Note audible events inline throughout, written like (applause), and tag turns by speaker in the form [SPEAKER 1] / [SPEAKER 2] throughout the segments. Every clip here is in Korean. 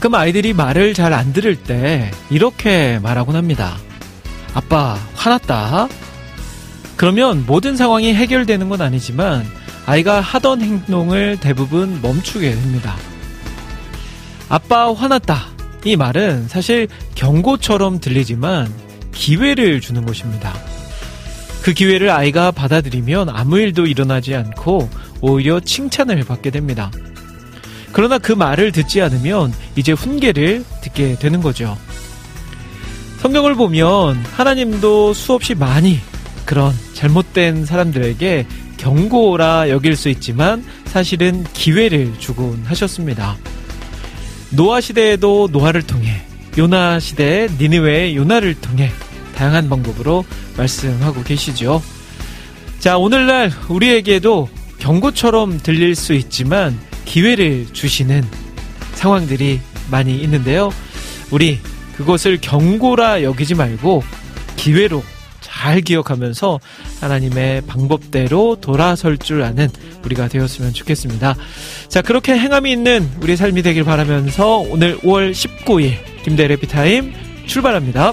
[SPEAKER 1] 가끔 아이들이 말을 잘 안 들을 때 이렇게 말하곤 합니다. 아빠, 화났다. 그러면 모든 상황이 해결되는 건 아니지만 아이가 하던 행동을 대부분 멈추게 됩니다. 아빠, 화났다. 이 말은 사실 경고처럼 들리지만 기회를 주는 것입니다. 그 기회를 아이가 받아들이면 아무 일도 일어나지 않고 오히려 칭찬을 받게 됩니다. 그러나 그 말을 듣지 않으면 이제 훈계를 듣게 되는 거죠. 성경을 보면 하나님도 수없이 많이 그런 잘못된 사람들에게 경고라 여길 수 있지만 사실은 기회를 주곤 하셨습니다. 노아 시대에도 노아를 통해 요나 시대에 니느웨의 요나를 통해 다양한 방법으로 말씀하고 계시죠. 자, 오늘날 우리에게도 경고처럼 들릴 수 있지만 기회를 주시는 상황들이 많이 있는데요. 우리 그것을 경고라 여기지 말고 기회로 잘 기억하면서 하나님의 방법대로 돌아설 줄 아는 우리가 되었으면 좋겠습니다. 자, 그렇게 행함이 있는 우리 삶이 되길 바라면서 오늘 5월 19일 김대 레피타임 출발합니다.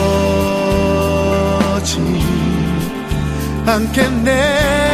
[SPEAKER 2] 않겠네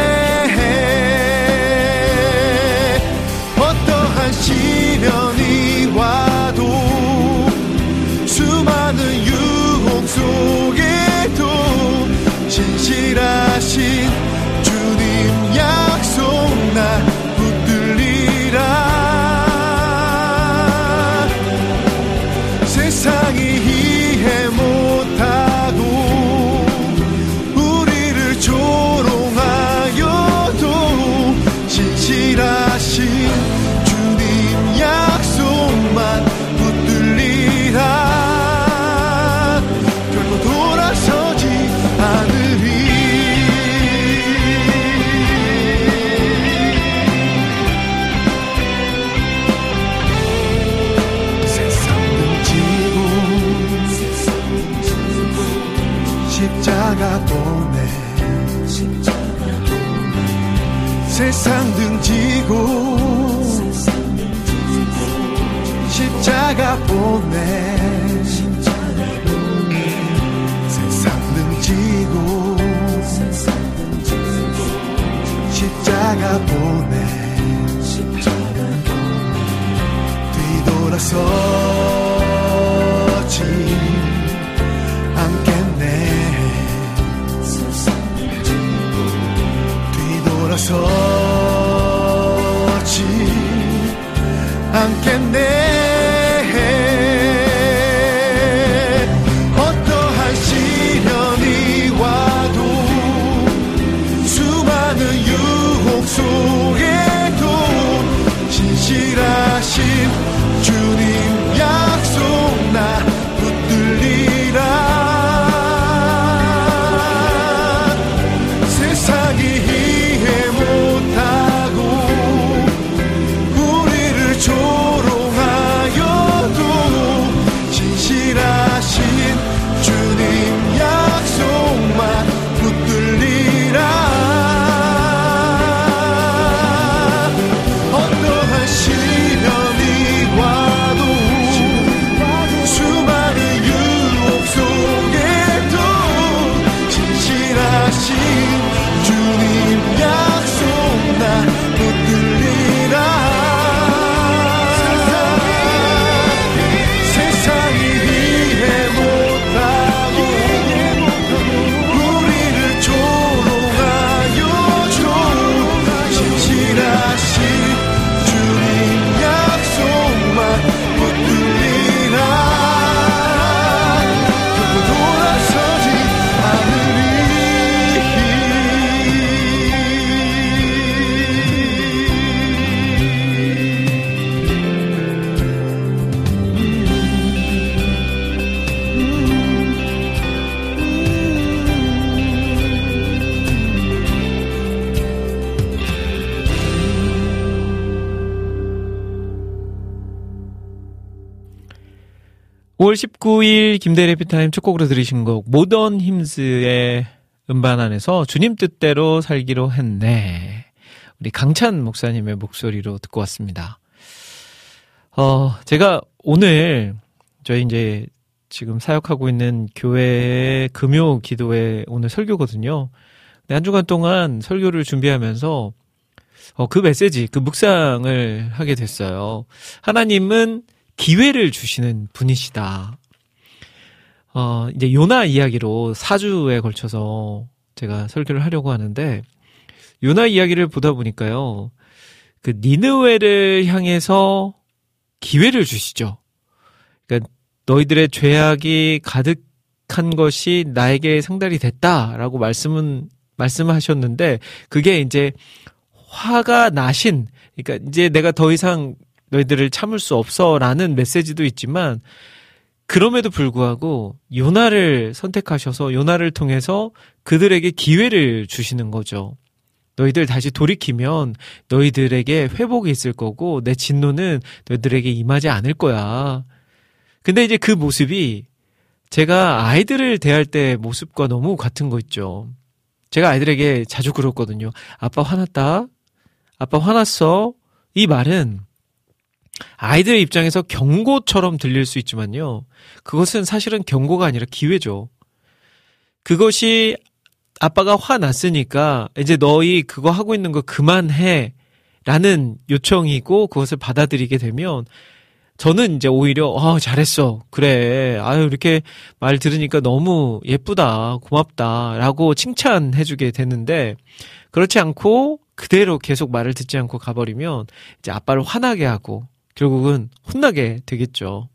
[SPEAKER 2] 지고 십자가 보내 세상 등지고 십자가 보내 뒤돌아서
[SPEAKER 1] (5월 19일) 김대리 피타임 첫 곡으로 들으신 곡 모던 힘스의 음반 안에서 주님 뜻대로 살기로 했네. 우리 강찬 목사님의 목소리로 듣고 왔습니다. 어 제가 오늘 저희 이제 지금 사역하고 있는 교회의 금요 기도회 오늘 설교거든요. 근데 한 주간 동안 설교를 준비하면서 어, 그 메시지, 그 묵상을 하게 됐어요. 하나님은 기회를 주시는 분이시다. 어, 이제 요나 이야기로 4주에 걸쳐서 제가 설교를 하려고 하는데, 요나 이야기를 보다 보니까요, 그 니느웨를 향해서 기회를 주시죠. 그러니까 너희들의 죄악이 가득한 것이 나에게 상달이 됐다라고 말씀은 말씀하셨는데 그게 이제 화가 나신 그러니까 이제 내가 더 이상 너희들을 참을 수 없어라는 메시지도 있지만 그럼에도 불구하고 요나를 선택하셔서 요나를 통해서 그들에게 기회를 주시는 거죠. 너희들 다시 돌이키면 너희들에게 회복이 있을 거고 내 진노는 너희들에게 임하지 않을 거야. 근데 이제 그 모습이 제가 아이들을 대할 때 모습과 너무 같은 거 있죠. 제가 아이들에게 자주 그렇거든요. 아빠 화났다. 아빠 화났어. 이 말은 아이들의 입장에서 경고처럼 들릴 수 있지만요. 그것은 사실은 경고가 아니라 기회죠. 그것이 아빠가 화났으니까 이제 너희 그거 하고 있는 거 그만해. 라는 요청이고 그것을 받아들이게 되면 저는 이제 오히려 어 잘했어 그래 아유 이렇게 말 들으니까 너무 예쁘다 고맙다라고 칭찬해주게 되는데 그렇지 않고 그대로 계속 말을 듣지 않고 가버리면 이제 아빠를 화나게 하고 결국은 혼나게 되겠죠.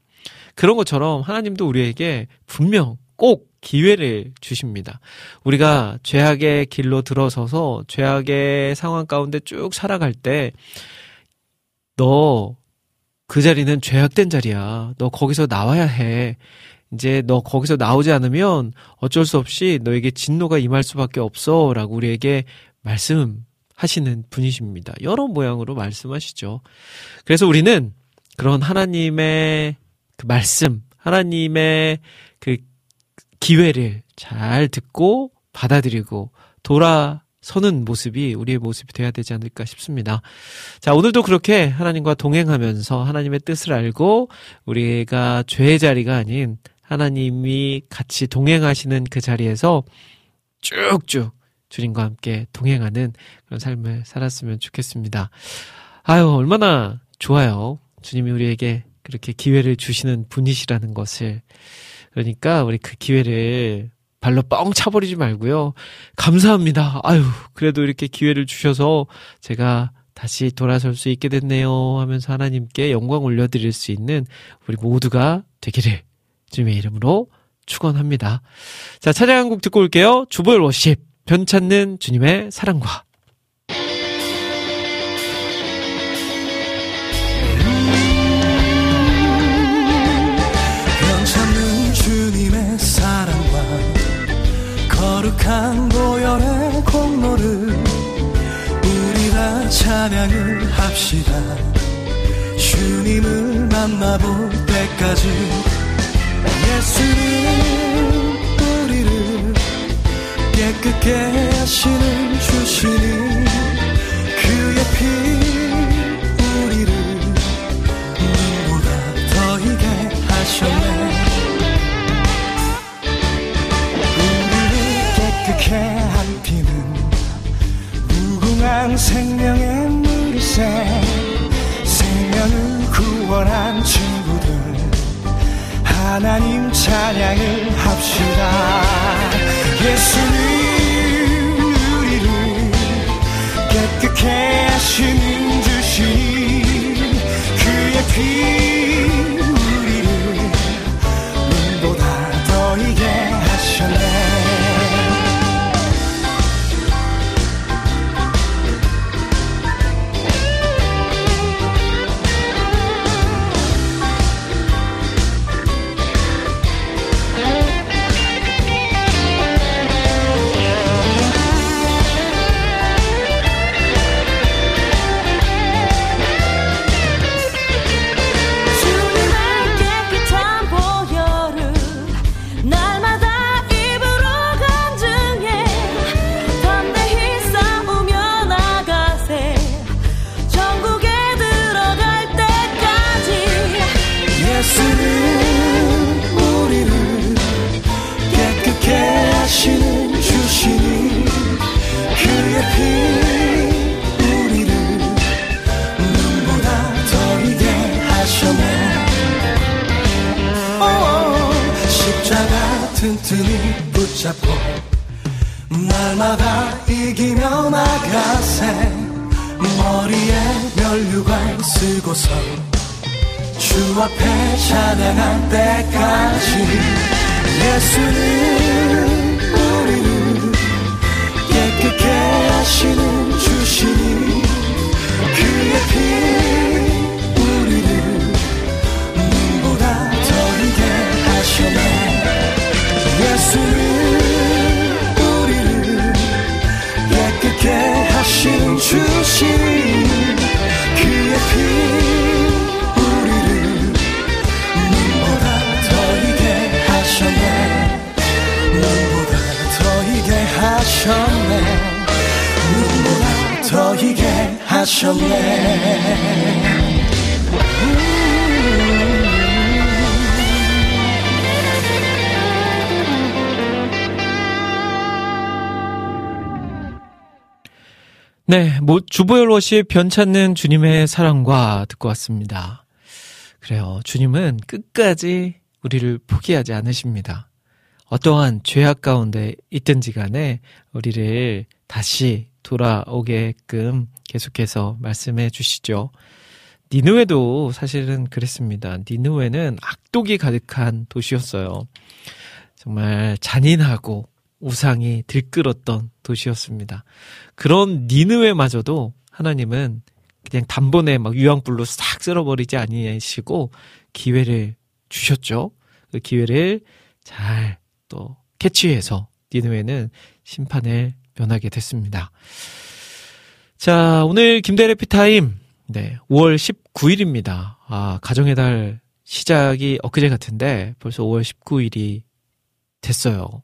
[SPEAKER 1] 그런 것처럼 하나님도 우리에게 분명 꼭 기회를 주십니다. 우리가 죄악의 길로 들어서서 죄악의 상황 가운데 쭉 살아갈 때, 너, 그 자리는 죄악된 자리야. 너 거기서 나와야 해. 이제 너 거기서 나오지 않으면 어쩔 수 없이 너에게 진노가 임할 수밖에 없어. 라고 우리에게 말씀 하시는 분이십니다. 여러 모양으로 말씀하시죠. 그래서 우리는 그런 하나님의 그 말씀, 하나님의 그 기회를 잘 듣고 받아들이고 서는 모습이 우리의 모습이 돼야 되지 않을까 싶습니다. 자, 오늘도 그렇게 하나님과 동행하면서 하나님의 뜻을 알고 우리가 죄의 자리가 아닌 하나님이 같이 동행하시는 그 자리에서 쭉쭉 주님과 함께 동행하는 그런 삶을 살았으면 좋겠습니다. 아유, 얼마나 좋아요. 주님이 우리에게 그렇게 기회를 주시는 분이시라는 것을. 그러니까 우리 그 기회를 발로 뻥 차버리지 말고요. 감사합니다. 아유, 그래도 이렇게 기회를 주셔서 제가 다시 돌아설 수 있게 됐네요 하면서 하나님께 영광 올려드릴 수 있는 우리 모두가 되기를 주님의 이름으로 축원합니다. 자, 찬양 한곡 듣고 올게요. 주보열 워십, 변찮는 주님의 사랑과.
[SPEAKER 3] 변찮는 주님의 사랑과 거룩한 보혈의 공로를 우리가 찬양을 합시다 주님을 만나볼 때까지 우리를 깨끗게 하시는 주시니 그의 피 우리를 눈보다 더 이게 하셨네. 우리를 깨끗게 한 피는 무궁한 생명의 물새 생명을 구원한 친구들 하나님 찬양을 합시다. 예수님 우리를 깨끗게 하시는 주신 그의 피 우리를 눈보다 더 이게 하셨네 튼튼히 붙잡고 날마다 이기며 나가세 머리에 면류관 쓰고서 주 앞에 찬양할 때까지 예수는 우리를 깨끗게 하시는 주시니 그의 피 하셨네. 눈보다 더 이게 하셨네 네
[SPEAKER 1] 네, 모, 주보열 워시의 변찮는 주님의 사랑과 듣고 왔습니다. 그래요. 주님은 끝까지 우리를 포기하지 않으십니다. 어떠한 죄악 가운데 있든지 간에 우리를 다시 돌아오게끔 계속해서 말씀해 주시죠. 니누에도 사실은 그랬습니다. 니누에는 악독이 가득한 도시였어요. 정말 잔인하고 우상이 들끓었던 도시였습니다. 그런 니느웨마저도 하나님은 그냥 단번에 막 유황불로 싹 쓸어버리지 아니시고 기회를 주셨죠. 그 기회를 잘 또 캐치해서 니느웨는 심판을 면하게 됐습니다. 자, 오늘 김대래 피타임 네, 5월 19일입니다. 아, 가정의 달 시작이 엊그제 같은데 벌써 5월 19일이 됐어요.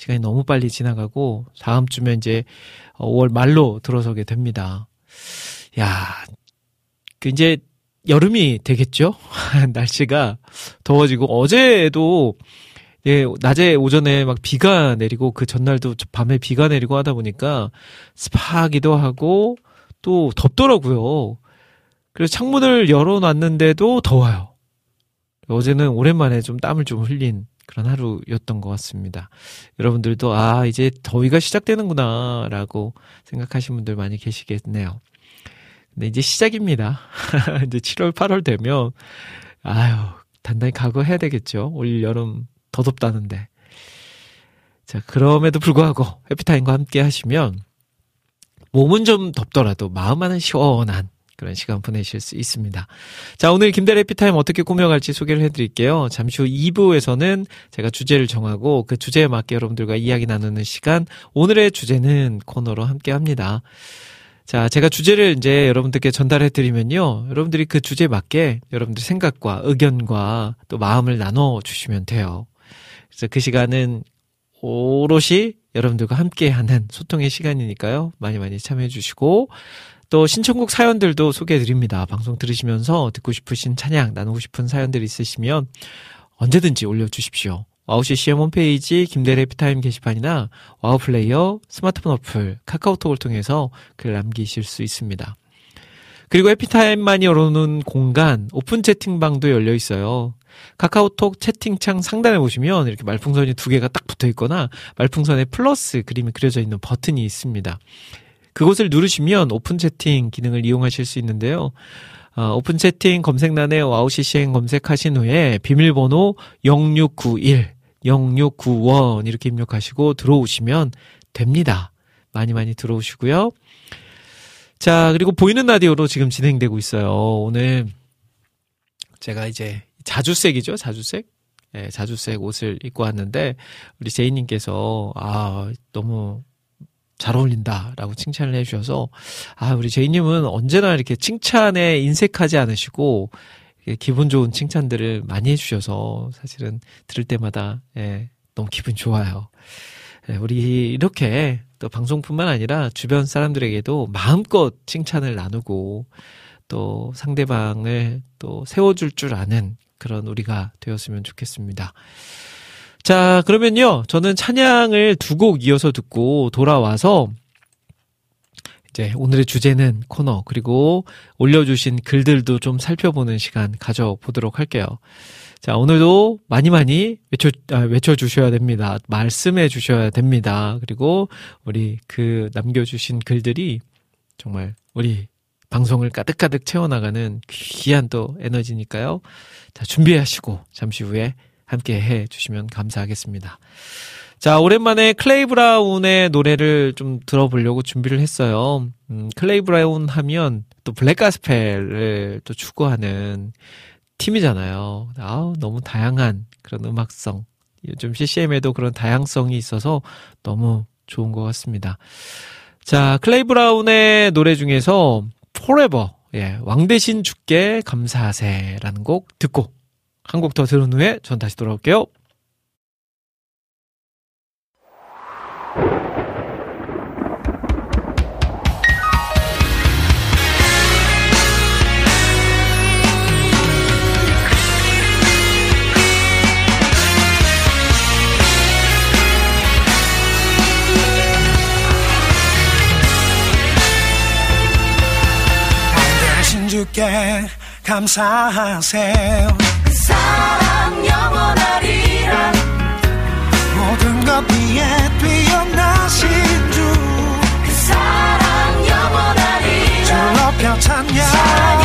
[SPEAKER 1] 시간이 너무 빨리 지나가고 다음 주면 이제 5월 말로 들어서게 됩니다. 야, 그 이제 여름이 되겠죠? (laughs) 날씨가 더워지고 어제도 예, 낮에 오전에 막 비가 내리고 그 전날도 밤에 비가 내리고 하다 보니까 습하기도 하고 또 덥더라고요. 그래서 창문을 열어놨는데도 더워요. 어제는 오랜만에 좀 땀을 좀 흘린 그런 하루였던 것 같습니다. 여러분들도 아, 이제 더위가 시작되는구나 라고 생각하시는 분들 많이 계시겠네요. 근데 이제 시작입니다. (laughs) 이제 7월, 8월 되면 아유, 단단히 각오해야 되겠죠. 올 여름 더 덥다는데. 자, 그럼에도 불구하고 해피타임과 함께 하시면 몸은 좀 덥더라도 마음만은 시원한 그런 시간 보내실 수 있습니다. 자, 오늘 김대래 해피타임 어떻게 꾸며갈지 소개를 해드릴게요. 잠시 후 2부에서는 제가 주제를 정하고 그 주제에 맞게 여러분들과 이야기 나누는 시간, 오늘의 주제는 코너로 함께 합니다. 자, 제가 주제를 이제 여러분들께 전달해 드리면요. 여러분들이 그 주제에 맞게 여러분들 생각과 의견과 또 마음을 나눠 주시면 돼요. 그래서 그 시간은 오롯이 여러분들과 함께 하는 소통의 시간이니까요. 많이 많이 참여해 주시고 또 신청곡 사연들도 소개해 드립니다. 방송 들으시면서 듣고 싶으신 찬양 나누고 싶은 사연들 있으시면 언제든지 올려 주십시오. 와우 CCM 홈페이지 김대일의 해피타임 게시판이나 와우 플레이어 스마트폰 어플 카카오톡을 통해서 글 남기실 수 있습니다. 그리고 해피타임만이 열어놓은 공간 오픈 채팅방도 열려 있어요. 카카오톡 채팅창 상단에 보시면 이렇게 말풍선이 두 개가 딱 붙어 있거나 말풍선에 플러스 그림이 그려져 있는 버튼이 있습니다. 그곳을 누르시면 오픈 채팅 기능을 이용하실 수 있는데요. 어, 오픈 채팅 검색란에 와우 CCM 검색하신 후에 비밀번호 0691 0691 이렇게 입력하시고 들어오시면 됩니다. 많이 많이 들어오시고요. 자, 그리고 보이는 라디오로 지금 진행되고 있어요. 오늘 제가 이제 자주색이죠, 자주색? 예, 네, 자주색 옷을 입고 왔는데 우리 제이님께서 아 너무 잘 어울린다라고 칭찬을 해주셔서 아 우리 제이님은 언제나 이렇게 칭찬에 인색하지 않으시고 기분 좋은 칭찬들을 많이 해주셔서 사실은 들을 때마다 예, 너무 기분 좋아요. 예, 우리 이렇게 또 방송뿐만 아니라 주변 사람들에게도 마음껏 칭찬을 나누고 또 상대방을 또 세워줄 줄 아는 그런 우리가 되었으면 좋겠습니다. 자, 그러면요. 저는 찬양을 두 곡 이어서 듣고 돌아와서 이제 오늘의 주제는 코너 그리고 올려주신 글들도 좀 살펴보는 시간 가져보도록 할게요. 자, 오늘도 많이 많이 외쳐, 아, 외쳐주셔야 됩니다. 말씀해 주셔야 됩니다. 그리고 우리 그 남겨주신 글들이 정말 우리 방송을 가득가득 채워나가는 귀한 또 에너지니까요. 자, 준비하시고 잠시 후에 함께 해 주시면 감사하겠습니다. 자, 오랜만에 클레이 브라운의 노래를 좀 들어보려고 준비를 했어요. 음, 클레이 브라운 하면 또 블랙 가스펠을 또 추구하는 팀이잖아요. 아우, 너무 다양한 그런 음악성. 요즘 CCM에도 그런 다양성이 있어서 너무 좋은 것 같습니다. 자, 클레이 브라운의 노래 중에서 Forever, 예, 왕 되신 주께 감사하세라는 곡 듣고 한 곡 더 들은 후에 전 다시 돌아올게요.
[SPEAKER 4] 감사하세요
[SPEAKER 5] 그 사랑 영원하리라.
[SPEAKER 4] 모든 것 위에 뛰어나신
[SPEAKER 5] 그 사랑 영원하리라.
[SPEAKER 4] 주 높여 찬양
[SPEAKER 5] 찬양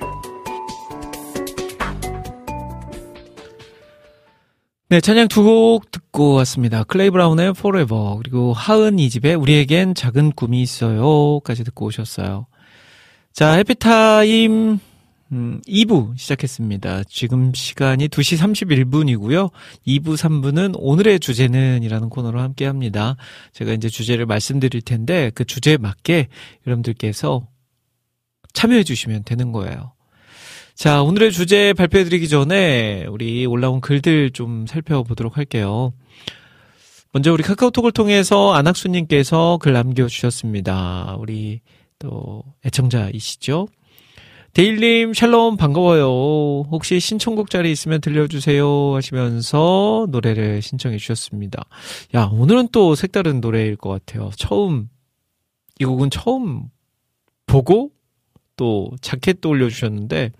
[SPEAKER 1] 네, 찬양 두 곡 듣고 왔습니다. 클레이 브라운의 Forever, 그리고 하은 이집의 우리에겐 작은 꿈이 있어요.까지 듣고 오셨어요. 자, 해피타임, 음, 2부 시작했습니다. 지금 시간이 2시 31분이고요. 2부, 3부는 오늘의 주제는 이라는 코너로 함께 합니다. 제가 이제 주제를 말씀드릴 텐데, 그 주제에 맞게 여러분들께서 참여해 주시면 되는 거예요. 자, 오늘의 주제 발표해드리기 전에 우리 올라온 글들 좀 살펴보도록 할게요. 먼저 우리 카카오톡을 통해서 안학수님께서 글 남겨주셨습니다. 우리 또 애청자이시죠? 데일님 샬롬 반가워요. 혹시 신청곡 자리 있으면 들려주세요 하시면서 노래를 신청해 주셨습니다. 야 오늘은 또 색다른 노래일 것 같아요. 처음 이 곡은 처음 보고 또 자켓도 올려주셨는데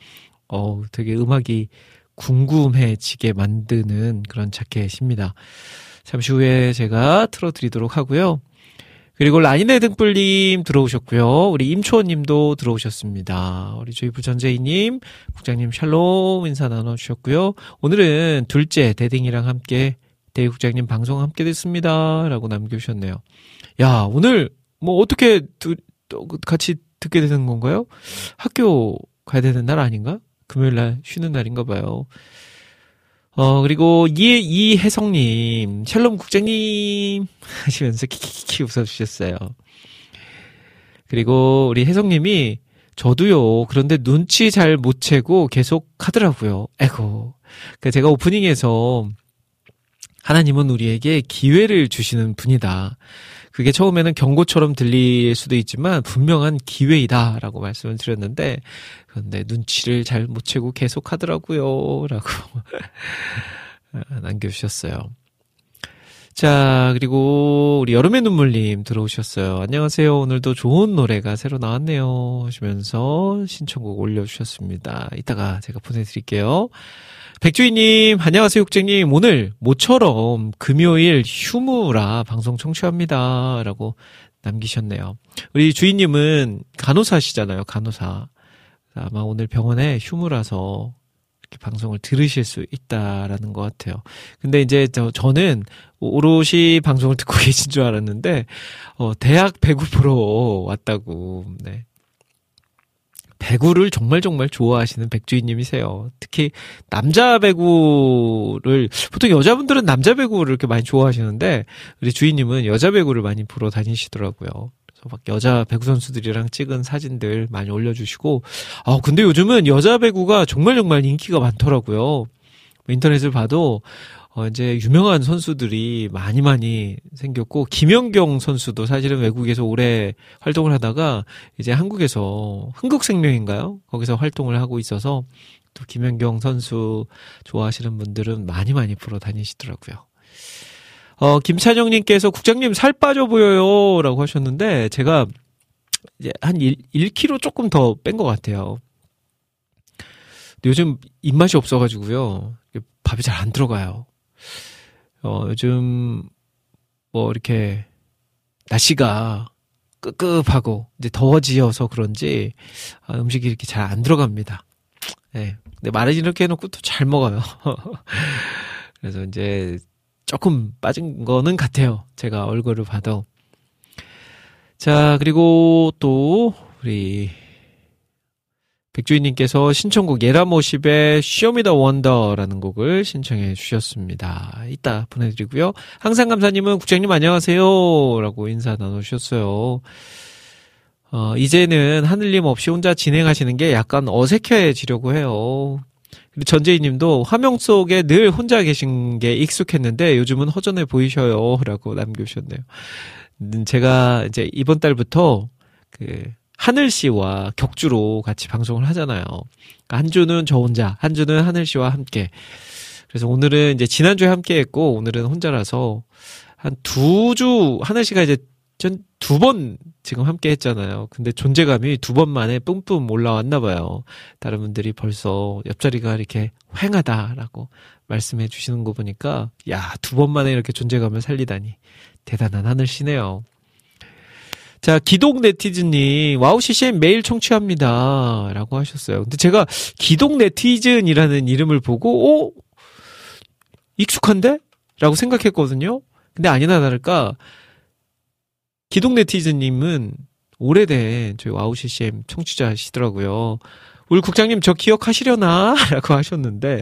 [SPEAKER 1] 어, 되게 음악이 궁금해지게 만드는 그런 자켓입니다. 잠시 후에 제가 틀어드리도록 하고요. 그리고 라인의 등불님 들어오셨고요. 우리 임초원님도 들어오셨습니다. 우리 저희 부전재희님, 국장님 샬롬 인사 나눠주셨고요. 오늘은 둘째 대딩이랑 함께 대희 국장님 방송 함께 됐습니다. 라고 남겨주셨네요. 야, 오늘 뭐 어떻게 두, 또 같이 듣게 되는 건가요? 학교 가야 되는 날 아닌가? 금요일 날 쉬는 날인가 봐요. 어, 그리고 이, 이혜성님, 샬롬 국장님 (laughs) 하시면서 키키키 웃어주셨어요. 그리고 우리 혜성님이 저도요, 그런데 눈치 잘 못 채고 계속 하더라고요. 에고. 그 제가 오프닝에서 하나님은 우리에게 기회를 주시는 분이다. 그게 처음에는 경고처럼 들릴 수도 있지만 분명한 기회이다라고 말씀을 드렸는데 그런데 눈치를 잘 못 채고 계속 하더라고요. 라고 (laughs) 남겨주셨어요. 자, 그리고 우리 여름의 눈물님 들어오셨어요. 안녕하세요. 오늘도 좋은 노래가 새로 나왔네요. 하시면서 신청곡 올려주셨습니다. 이따가 제가 보내드릴게요. 백주희님, 안녕하세요, 국장님. 오늘 모처럼 금요일 휴무라 방송 청취합니다. 라고 남기셨네요. 우리 주인님은 간호사시잖아요, 간호사. 아마 오늘 병원에 휴무라서 이렇게 방송을 들으실 수 있다라는 것 같아요. 근데 이제 저, 저는 오롯이 방송을 듣고 (laughs) 계신 줄 알았는데, 어, 대학 배구 보러 왔다고, 네. 배구를 정말 정말 좋아하시는 백주희님이세요. 특히 남자 배구를 보통 여자분들은 남자 배구를 이렇게 많이 좋아하시는데 우리 주희님은 여자 배구를 많이 보러 다니시더라고요. 그래서 막 여자 배구 선수들이랑 찍은 사진들 많이 올려주시고 아 근데 요즘은 여자 배구가 정말 정말 인기가 많더라고요. 인터넷을 봐도 어, 이제 유명한 선수들이 많이 많이 생겼고, 김연경 선수도 사실은 외국에서 오래 활동을 하다가 이제 한국에서, 흥국생명인가요? 거기서 활동을 하고 있어서 또 김연경 선수 좋아하시는 분들은 많이 많이 보러 다니시더라고요. 어, 김찬영님께서 국장님 살 빠져 보여요. 라고 하셨는데, 제가 이제 한 1, 1kg 조금 더 뺀 것 같아요. 요즘 입맛이 없어가지고요. 밥이 잘 안 들어가요. 어, 요즘 뭐 이렇게 날씨가 꿉꿉하고 이제 더워지어서 그런지 아, 음식이 이렇게 잘 안 들어갑니다. 예. 네. 근데 말을 이렇게 해놓고 또 잘 먹어요. (laughs) 그래서 이제 조금 빠진 거는 같아요. 제가 얼굴을 봐도. 자, 그리고 또 우리 백주희님께서 신청곡 예람워십의 Show Me the Wonder라는 곡을 신청해 주셨습니다. 이따 보내드리고요. 항상 감사님은 국장님 안녕하세요. 라고 인사 나누셨어요. 어, 이제는 하늘님 없이 혼자 진행하시는 게 약간 어색해지려고 해요. 그리고 전재희 님도 화면 속에 늘 혼자 계신 게 익숙했는데 요즘은 허전해 보이셔요. 라고 남겨주셨네요. 음, 제가 이제 이번 달부터 그 하늘 씨와 격주로 같이 방송을 하잖아요. 그러니까 한 주는 저 혼자, 한 주는 하늘 씨와 함께. 그래서 오늘은 이제 지난주에 함께 했고, 오늘은 혼자라서 한 두 주, 하늘 씨가 이제 전두번 지금 함께 했잖아요. 근데 존재감이 두 번 만에 뿜뿜 올라왔나 봐요. 다른 분들이 벌써 옆자리가 이렇게 휑하다라고 말씀해 주시는 거 보니까, 야, 두 번 만에 이렇게 존재감을 살리다니. 대단한 하늘 씨네요. 자, 기독 네티즌님, 와우 CCM 매일 청취합니다. 라고 하셨어요. 근데 제가 기독 네티즌이라는 이름을 보고, 오? 익숙한데? 라고 생각했거든요. 근데 아니나 다를까, 기독 네티즌님은 오래된 저희 와우 CCM 청취자시더라고요. 우리 국장님 저 기억하시려나? (laughs) 라고 하셨는데,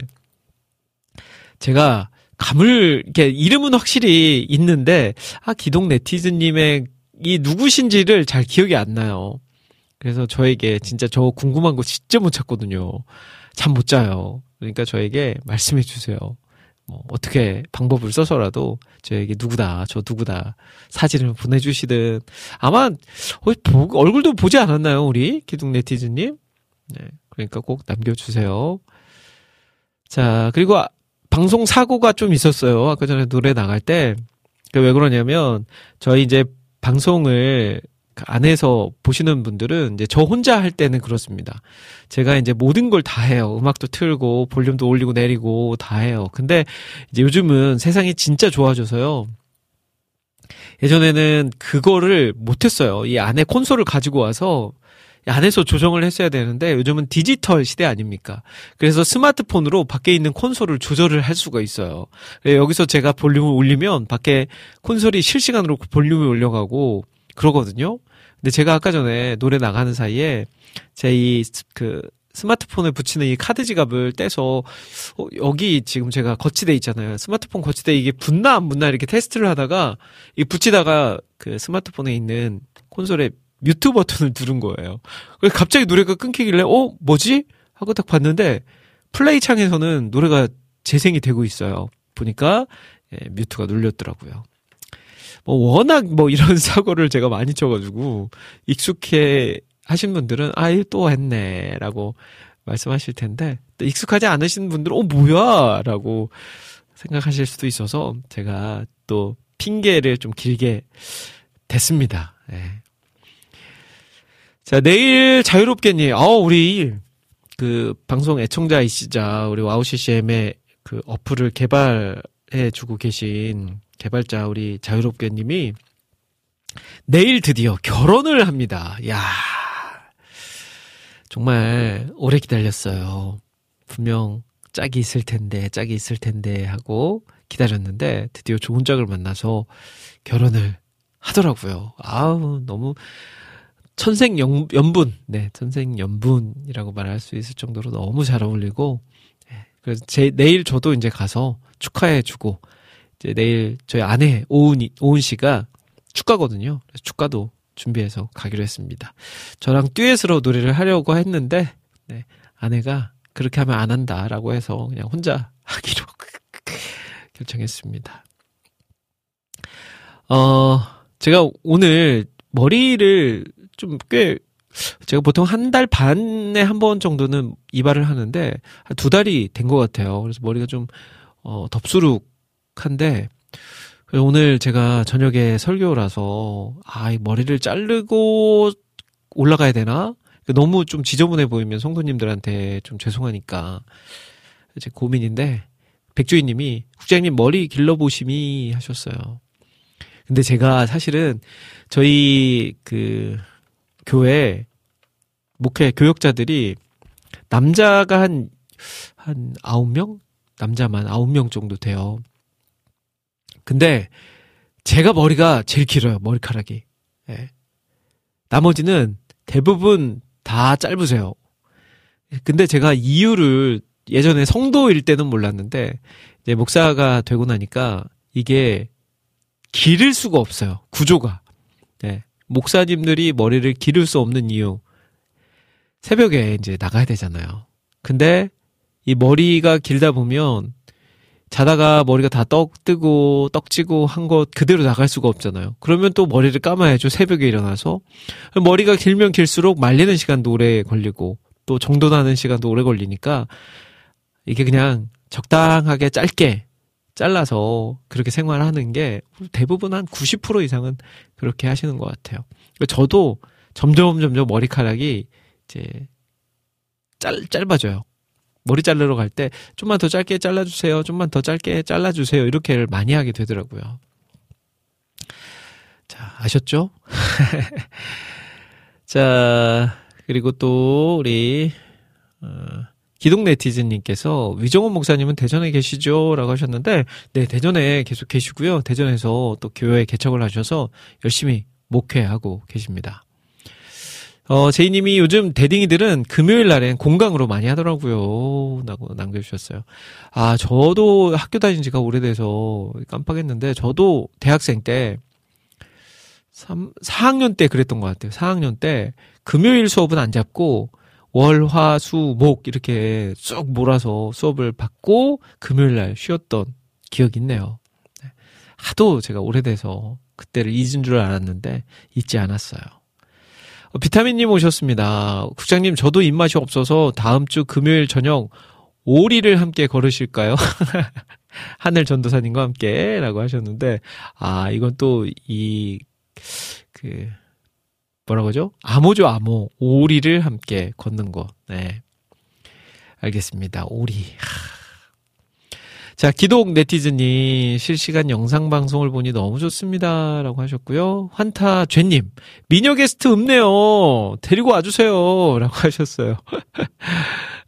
[SPEAKER 1] 제가 감을, 이렇게 이름은 확실히 있는데, 아, 기독 네티즌님의 이 누구신지를 잘 기억이 안 나요. 그래서 저에게 진짜 저 궁금한 거 진짜 못 찾거든요. 잠 못 자요. 그러니까 저에게 말씀해 주세요. 뭐 어떻게 방법을 써서라도 저에게 누구다, 저 누구다 사진을 보내주시든 아마 얼굴도 보지 않았나요, 우리 기둥 네티즌님? 네, 그러니까 꼭 남겨주세요. 자 그리고 아- 방송 사고가 좀 있었어요. 아까 전에 노래 나갈 때. 그 왜 그러냐면 저희 이제 방송을 그 안에서 보시는 분들은 이제 저 혼자 할 때는 그렇습니다. 제가 이제 모든 걸 다 해요. 음악도 틀고 볼륨도 올리고 내리고 다 해요. 근데 이제 요즘은 세상이 진짜 좋아져서요. 예전에는 그거를 못했어요. 이 안에 콘솔을 가지고 와서 이 안에서 조정을 했어야 되는데 요즘은 디지털 시대 아닙니까? 그래서 스마트폰으로 밖에 있는 콘솔을 조절을 할 수가 있어요. 여기서 제가 볼륨을 올리면 밖에 콘솔이 실시간으로 볼륨을 올려가고 그러거든요. 근데 제가 아까 전에 노래 나가는 사이에 제 이 그 스마트폰에 붙이는 이 카드 지갑을 떼서 어, 여기 지금 제가 거치대 있잖아요. 스마트폰 거치대 이게 붙나 안 붙나 이렇게 테스트를 하다가 이 붙이다가 그 스마트폰에 있는 콘솔에 뮤트 버튼을 누른 거예요. 갑자기 노래가 끊기길래 어 뭐지 하고 딱 봤는데 플레이 창에서는 노래가 재생이 되고 있어요. 보니까 예, 뮤트가 눌렸더라고요. 뭐 워낙 뭐 이런 (laughs) 사고를 제가 많이 쳐가지고 익숙해 하신 분들은 아이 또 했네라고 말씀하실 텐데 또 익숙하지 않으신 분들은 어 뭐야라고 생각하실 수도 있어서 제가 또 핑계를 좀 길게 댔습니다. 예. 자 내일 자유롭게님? 아 우리 그 방송 애청자이시자 우리 와우 CCM의 그 어플을 개발해 주고 계신 개발자 우리 자유롭게님이 내일 드디어 결혼을 합니다. 야 정말 오래 기다렸어요. 분명 짝이 있을 텐데, 짝이 있을 텐데 하고 기다렸는데 드디어 좋은 짝을 만나서 결혼을 하더라고요. 아우, 너무 천생연분, 네, 천생 연분이라고 말할 수 있을 정도로 너무 잘 어울리고, 네, 그래서 제, 내일 저도 이제 가서 축하해주고, 이제 내일 저희 아내 오은, 오은 씨가 축가거든요. 그래서 축가도 준비해서 가기로 했습니다. 저랑 듀엣으로 노래를 하려고 했는데, 네, 아내가 그렇게 하면 안 한다라고 해서 그냥 혼자 (laughs) 하기로 (laughs) 결정했습니다. 어, 제가 오늘 머리를 좀 꽤, 제가 보통 한 달 반에 한 번 정도는 이발을 하는데, 한 두 달이 된 것 같아요. 그래서 머리가 좀, 어, 덥수룩한데, 오늘 제가 저녁에 설교라서, 아, 이 머리를 자르고 올라가야 되나? 너무 좀 지저분해 보이면 성도님들한테 좀 죄송하니까. 제 고민인데, 백조희님이, 국장님 머리 길러보심이 하셨어요. 근데 제가 사실은 저희 그 교회 목회 교역자들이 남자가 한, 한 아홉 명? 남자만 아홉 명 정도 돼요. 근데 제가 머리가 제일 길어요, 머리카락이. 예. 나머지는 대부분 다 짧으세요. 근데 제가 이유를 예전에 성도일 때는 몰랐는데, 이제 목사가 되고 나니까 이게 기를 수가 없어요. 구조가. 네. 목사님들이 머리를 기를 수 없는 이유. 새벽에 이제 나가야 되잖아요. 근데 이 머리가 길다 보면 자다가 머리가 다 떡 뜨고 떡지고 한 것 그대로 나갈 수가 없잖아요. 그러면 또 머리를 감아야죠. 새벽에 일어나서. 머리가 길면 길수록 말리는 시간도 오래 걸리고 또 정돈하는 시간도 오래 걸리니까 이게 그냥 적당하게 짧게 잘라서 그렇게 생활하는 게 대부분 한 90% 이상은 그렇게 하시는 것 같아요. 저도 점점 점점 머리카락이 이제 짧, 짧아져요. 머리 자르러 갈 때 좀만 더 짧게 잘라주세요. 좀만 더 짧게 잘라주세요. 이렇게를 많이 하게 되더라고요. 자, 아셨죠? (laughs) 자, 그리고 또 우리 어, 기동 네티즌님께서 위정원 목사님은 대전에 계시죠? 라고 하셨는데, 네, 대전에 계속 계시고요. 대전에서 또 교회 개척을 하셔서 열심히 목회하고 계십니다. 어, 제이님이 요즘 대딩이들은 금요일 날엔 공강으로 많이 하더라고요. 라고 남겨주셨어요. 아, 저도 학교 다닌 지가 오래돼서 깜빡했는데, 저도 대학생 때, 3, 4학년 때 그랬던 것 같아요. 4학년 때 금요일 수업은 안 잡고 월, 화, 수, 목 이렇게 쭉 몰아서 수업을 받고 금요일 날 쉬었던 기억이 있네요. 네. 하도 제가 오래돼서 그때를 잊은 줄 알았는데 잊지 않았어요. 어, 비타민님 오셨습니다. 국장님 저도 입맛이 없어서 다음 주 금요일 저녁 오리를 함께 걸으실까요? (laughs) 하늘 전도사님과 함께라고 하셨는데 아 이건 또 이 그 뭐라 그러죠? 암호죠 암호 오리를 함께 걷는 거. 네 알겠습니다. 오리. 하. 자, 기독 네티즌님, 실시간 영상 방송을 보니 너무 좋습니다. 라고 하셨고요. 환타 죄님, 미녀 게스트 없네요. 데리고 와주세요. 라고 (laughs) 하셨어요.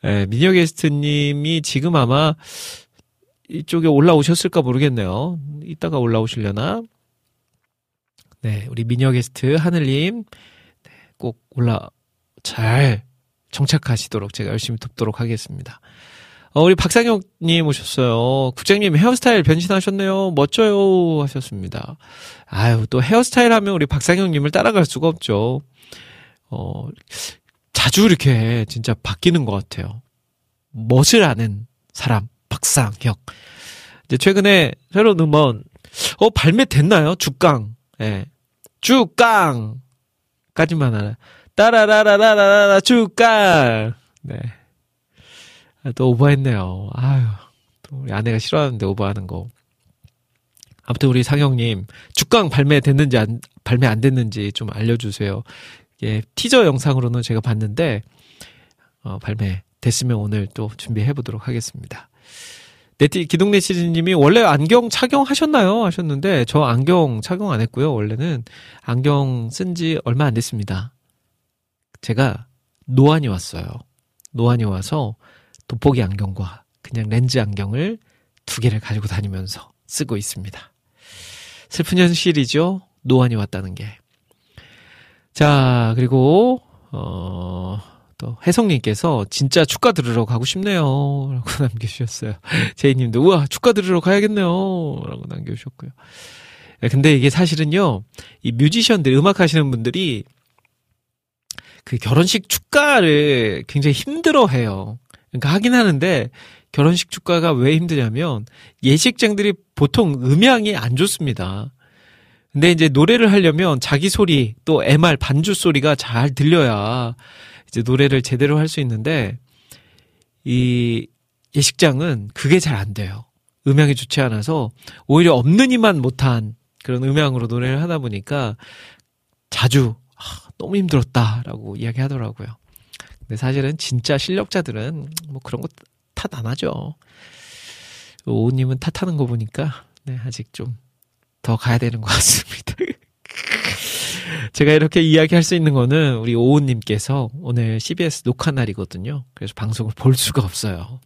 [SPEAKER 1] 네, 미녀 게스트님이 지금 아마 이쪽에 올라오셨을까 모르겠네요. 이따가 올라오시려나? 네, 우리 미녀 게스트 하늘님, 네, 꼭 올라, 잘 정착하시도록 제가 열심히 돕도록 하겠습니다. 어, 우리 박상혁님 오셨어요. 국장님 헤어스타일 변신하셨네요. 멋져요. 하셨습니다. 아유, 또 헤어스타일 하면 우리 박상혁님을 따라갈 수가 없죠. 어, 자주 이렇게 진짜 바뀌는 것 같아요. 멋을 아는 사람, 박상혁. 이제 최근에 새로운 음원, 어, 발매됐나요? 죽강. 예. 죽강! 까지만 알아. 따라라라라라라, 죽강! 네. 아, 또 오버했네요. 아유, 또 우리 아내가 싫어하는데 오버하는 거. 아무튼 우리 상영님, 죽강 발매됐는지 안, 발매 안 됐는지 좀 알려주세요. 예, 티저 영상으로는 제가 봤는데, 어, 발매 됐으면 오늘 또 준비해 보도록 하겠습니다. 네티 기동네 시즈님이 원래 안경 착용하셨나요? 하셨는데 저 안경 착용 안 했고요. 원래는 안경 쓴 지 얼마 안 됐습니다. 제가 노안이 왔어요. 노안이 와서 돋보기 안경과 그냥 렌즈 안경을 두 개를 가지고 다니면서 쓰고 있습니다. 슬픈 현실이죠. 노안이 왔다는 게. 자, 그리고 어, 또 혜성님께서 진짜 축가 들으러 가고 싶네요. 라고 (laughs) 남겨주셨어요. 제이님도 우와 축가 들으러 가야겠네요. 라고 남겨주셨고요. 네, 근데 이게 사실은요, 이 뮤지션들 음악 하시는 분들이 그 결혼식 축가를 굉장히 힘들어해요. 그러니까 하긴 하는데 결혼식 축가가 왜 힘드냐면 예식장들이 보통 음향이 안 좋습니다. 근데 이제 노래를 하려면 자기 소리 또 MR 반주 소리가 잘 들려야 이제 노래를 제대로 할 수 있는데 이 예식장은 그게 잘 안 돼요. 음향이 좋지 않아서 오히려 없는 이만 못한 그런 음향으로 노래를 하다 보니까 자주 아, 너무 힘들었다라고 이야기하더라고요. 근데 사실은 진짜 실력자들은 뭐 그런 거 탓 안 하죠. 오우님은 탓하는 거 보니까 네, 아직 좀 더 가야 되는 것 같습니다. (laughs) 제가 이렇게 이야기할 수 있는 거는 우리 오우님께서 오늘 CBS 녹화 날이거든요. 그래서 방송을 볼 수가 없어요.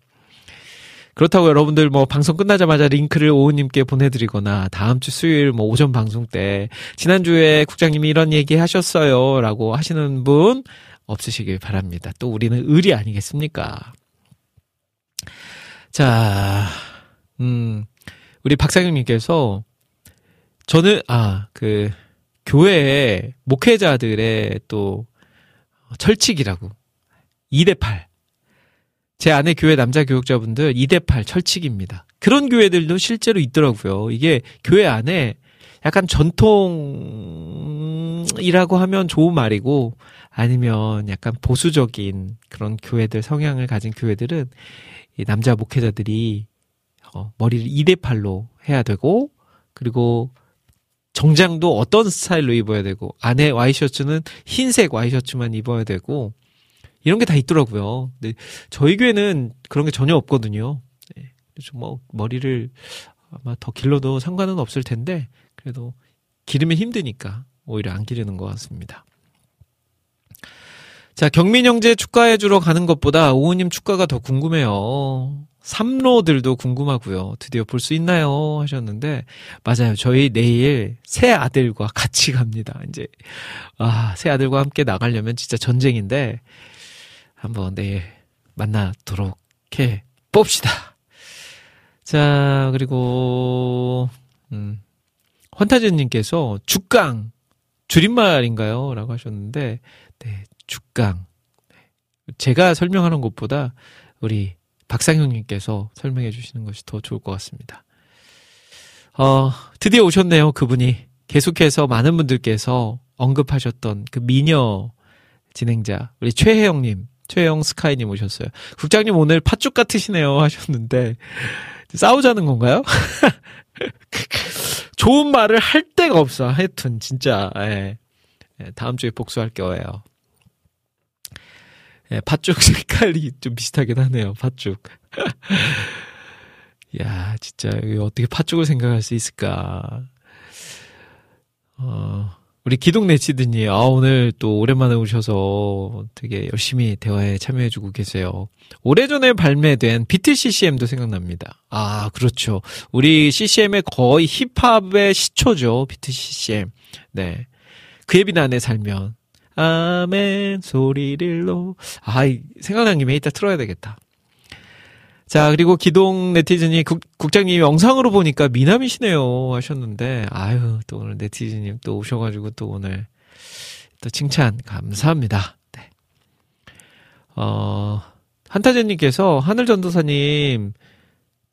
[SPEAKER 1] 그렇다고 여러분들 뭐 방송 끝나자마자 링크를 오우님께 보내드리거나 다음 주 수요일 뭐 오전 방송 때 지난주에 국장님이 이런 얘기 하셨어요 라고 하시는 분 없으시길 바랍니다. 또 우리는 의리 아니겠습니까? 자, 음, 우리 박상영님께서 저는, 아, 그, 교회에 목회자들의 또 철칙이라고. 2대 8. 제 아내 교회 남자 교육자분들 2대 8 철칙입니다. 그런 교회들도 실제로 있더라고요. 이게 교회 안에 약간 전통이라고 하면 좋은 말이고 아니면 약간 보수적인 그런 교회들 성향을 가진 교회들은 이 남자 목회자들이 어, 머리를 2대 8로 해야 되고 그리고 정장도 어떤 스타일로 입어야 되고 안에 와이셔츠는 흰색 와이셔츠만 입어야 되고 이런 게 다 있더라고요. 근데 저희 교회는 그런 게 전혀 없거든요. 네. 그래서 뭐 머리를 아마 더 길러도 상관은 없을 텐데 그래도 기르면 힘드니까 오히려 안 기르는 것 같습니다. 자, 경민 형제 축가해 주러 가는 것보다 오우님 축가가 더 궁금해요. 삼로들도 궁금하고요. 드디어 볼 수 있나요? 하셨는데, 맞아요. 저희 내일 새 아들과 같이 갑니다. 이제, 아, 새 아들과 함께 나가려면 진짜 전쟁인데, 한번 내일 만나도록 해 봅시다. 자, 그리고, 음, 환타제님께서 죽강, 줄임말인가요? 라고 하셨는데, 네, 죽강. 제가 설명하는 것보다 우리 박상형님께서 설명해 주시는 것이 더 좋을 것 같습니다. 어, 드디어 오셨네요, 그분이. 계속해서 많은 분들께서 언급하셨던 그 미녀 진행자, 우리 최혜영님, 최혜영 스카이님 오셨어요. 국장님 오늘 팥죽 같으시네요 하셨는데, 싸우자는 건가요? (laughs) 좋은 말을 할 데가 없어. 하여튼, 진짜, 예. 예, 다음 주에 복수할 거예요. 예, 팥죽 (laughs) 색깔이 좀 비슷하긴 하네요. 팥죽. (laughs) 야, 진짜 어떻게 팥죽을 생각할 수 있을까? 어, 우리 기동 네 치드님, 아, 오늘 또 오랜만에 오셔서 되게 열심히 대화에 참여해주고 계세요. 오래전에 발매된 비트 CCM도 생각납니다. 아, 그렇죠. 우리 CCM의 거의 힙합의 시초죠. 비트 CCM. 네. 그에 비난에 살면. 아멘 소리를 놓. 아, 생각난 김에 이따 틀어야 되겠다. 자, 그리고 기동 네티즌이 국, 국장님 영상으로 보니까 미남이시네요 하셨는데, 아유, 또 오늘 네티즌님 또 오셔가지고 또 오늘 또 칭찬 감사합니다. 네. 어, 한타제님께서 하늘전도사님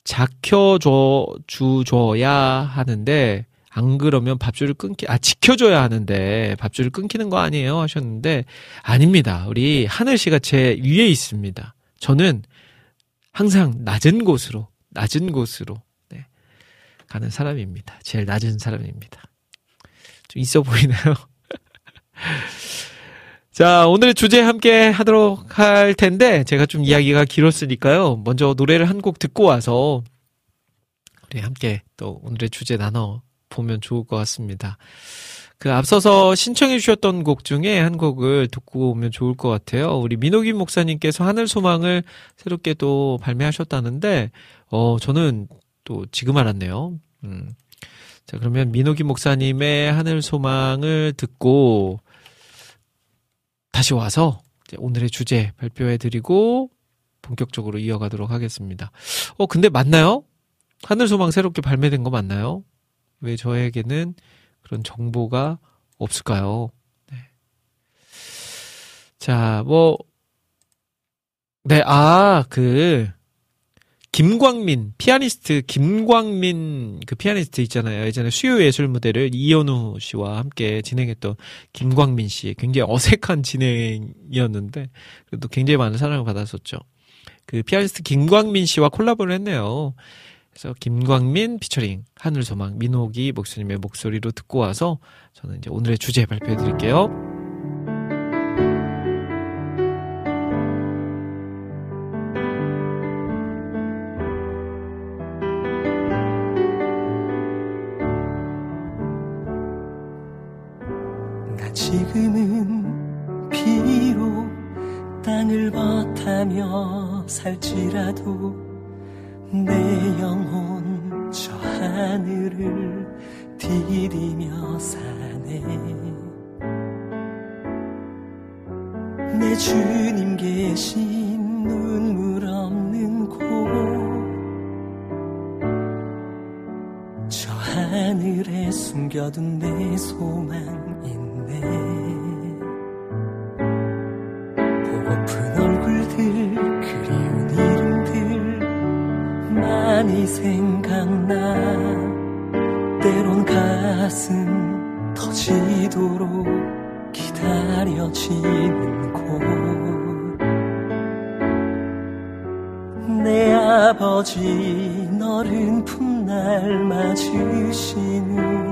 [SPEAKER 1] 작혀줘, 주줘야 하는데, 안 그러면 밥줄을 끊기, 아, 지켜줘야 하는데 밥줄을 끊기는 거 아니에요? 하셨는데, 아닙니다. 우리 하늘 씨가 제 위에 있습니다. 저는 항상 낮은 곳으로, 낮은 곳으로, 네, 가는 사람입니다. 제일 낮은 사람입니다. 좀 있어 보이나요? (laughs) 자, 오늘의 주제 함께 하도록 할 텐데, 제가 좀 이야기가 길었으니까요. 먼저 노래를 한 곡 듣고 와서, 우리 함께 또 오늘의 주제 나눠 보면 좋을 것 같습니다. 그 앞서서 신청해 주셨던 곡 중에 한 곡을 듣고 오면 좋을 것 같아요. 우리 민호김 목사님께서 하늘 소망을 새롭게 또 발매하셨다는데, 어, 저는 또 지금 알았네요. 음. 자, 그러면 민호김 목사님의 하늘 소망을 듣고 다시 와서 오늘의 주제 발표해 드리고 본격적으로 이어가도록 하겠습니다. 어, 근데 맞나요? 하늘 소망 새롭게 발매된 거 맞나요? 왜 저에게는 그런 정보가 없을까요? 네. 자, 뭐, 네, 아, 그, 김광민, 피아니스트 김광민 그 피아니스트 있잖아요. 예전에 수요 예술 무대를 이현우 씨와 함께 진행했던 김광민 씨. 굉장히 어색한 진행이었는데, 그래도 굉장히 많은 사랑을 받았었죠. 그 피아니스트 김광민 씨와 콜라보를 했네요. 그래서 김광민 피처링 하늘소망 민호기 목사님의 목소리로 듣고 와서 저는 이제 오늘의 주제 발표해 드릴게요.
[SPEAKER 6] 나 지금은 비록 땅을 버타며 살지라도 내 영혼 저 하늘을 디디며 사네. 내 주님 계신 눈물 없는 곳 저 하늘에 숨겨둔 내 소망 있 생각나 때론 가슴 터지도록 기다려지는 곳. 내 아버지 너른 풋날 맞으시는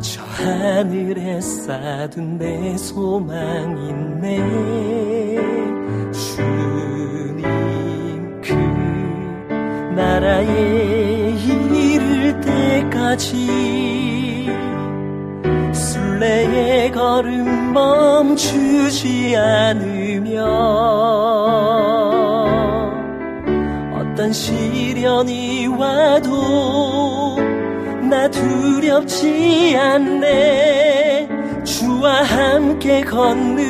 [SPEAKER 6] 저 하늘에 쌓둔 내 소망 있네 나라에 이를 때까지 순례의 걸음 멈추지 않으며 어떤 시련이 와도 나 두렵지 않네. 주와 함께 걷는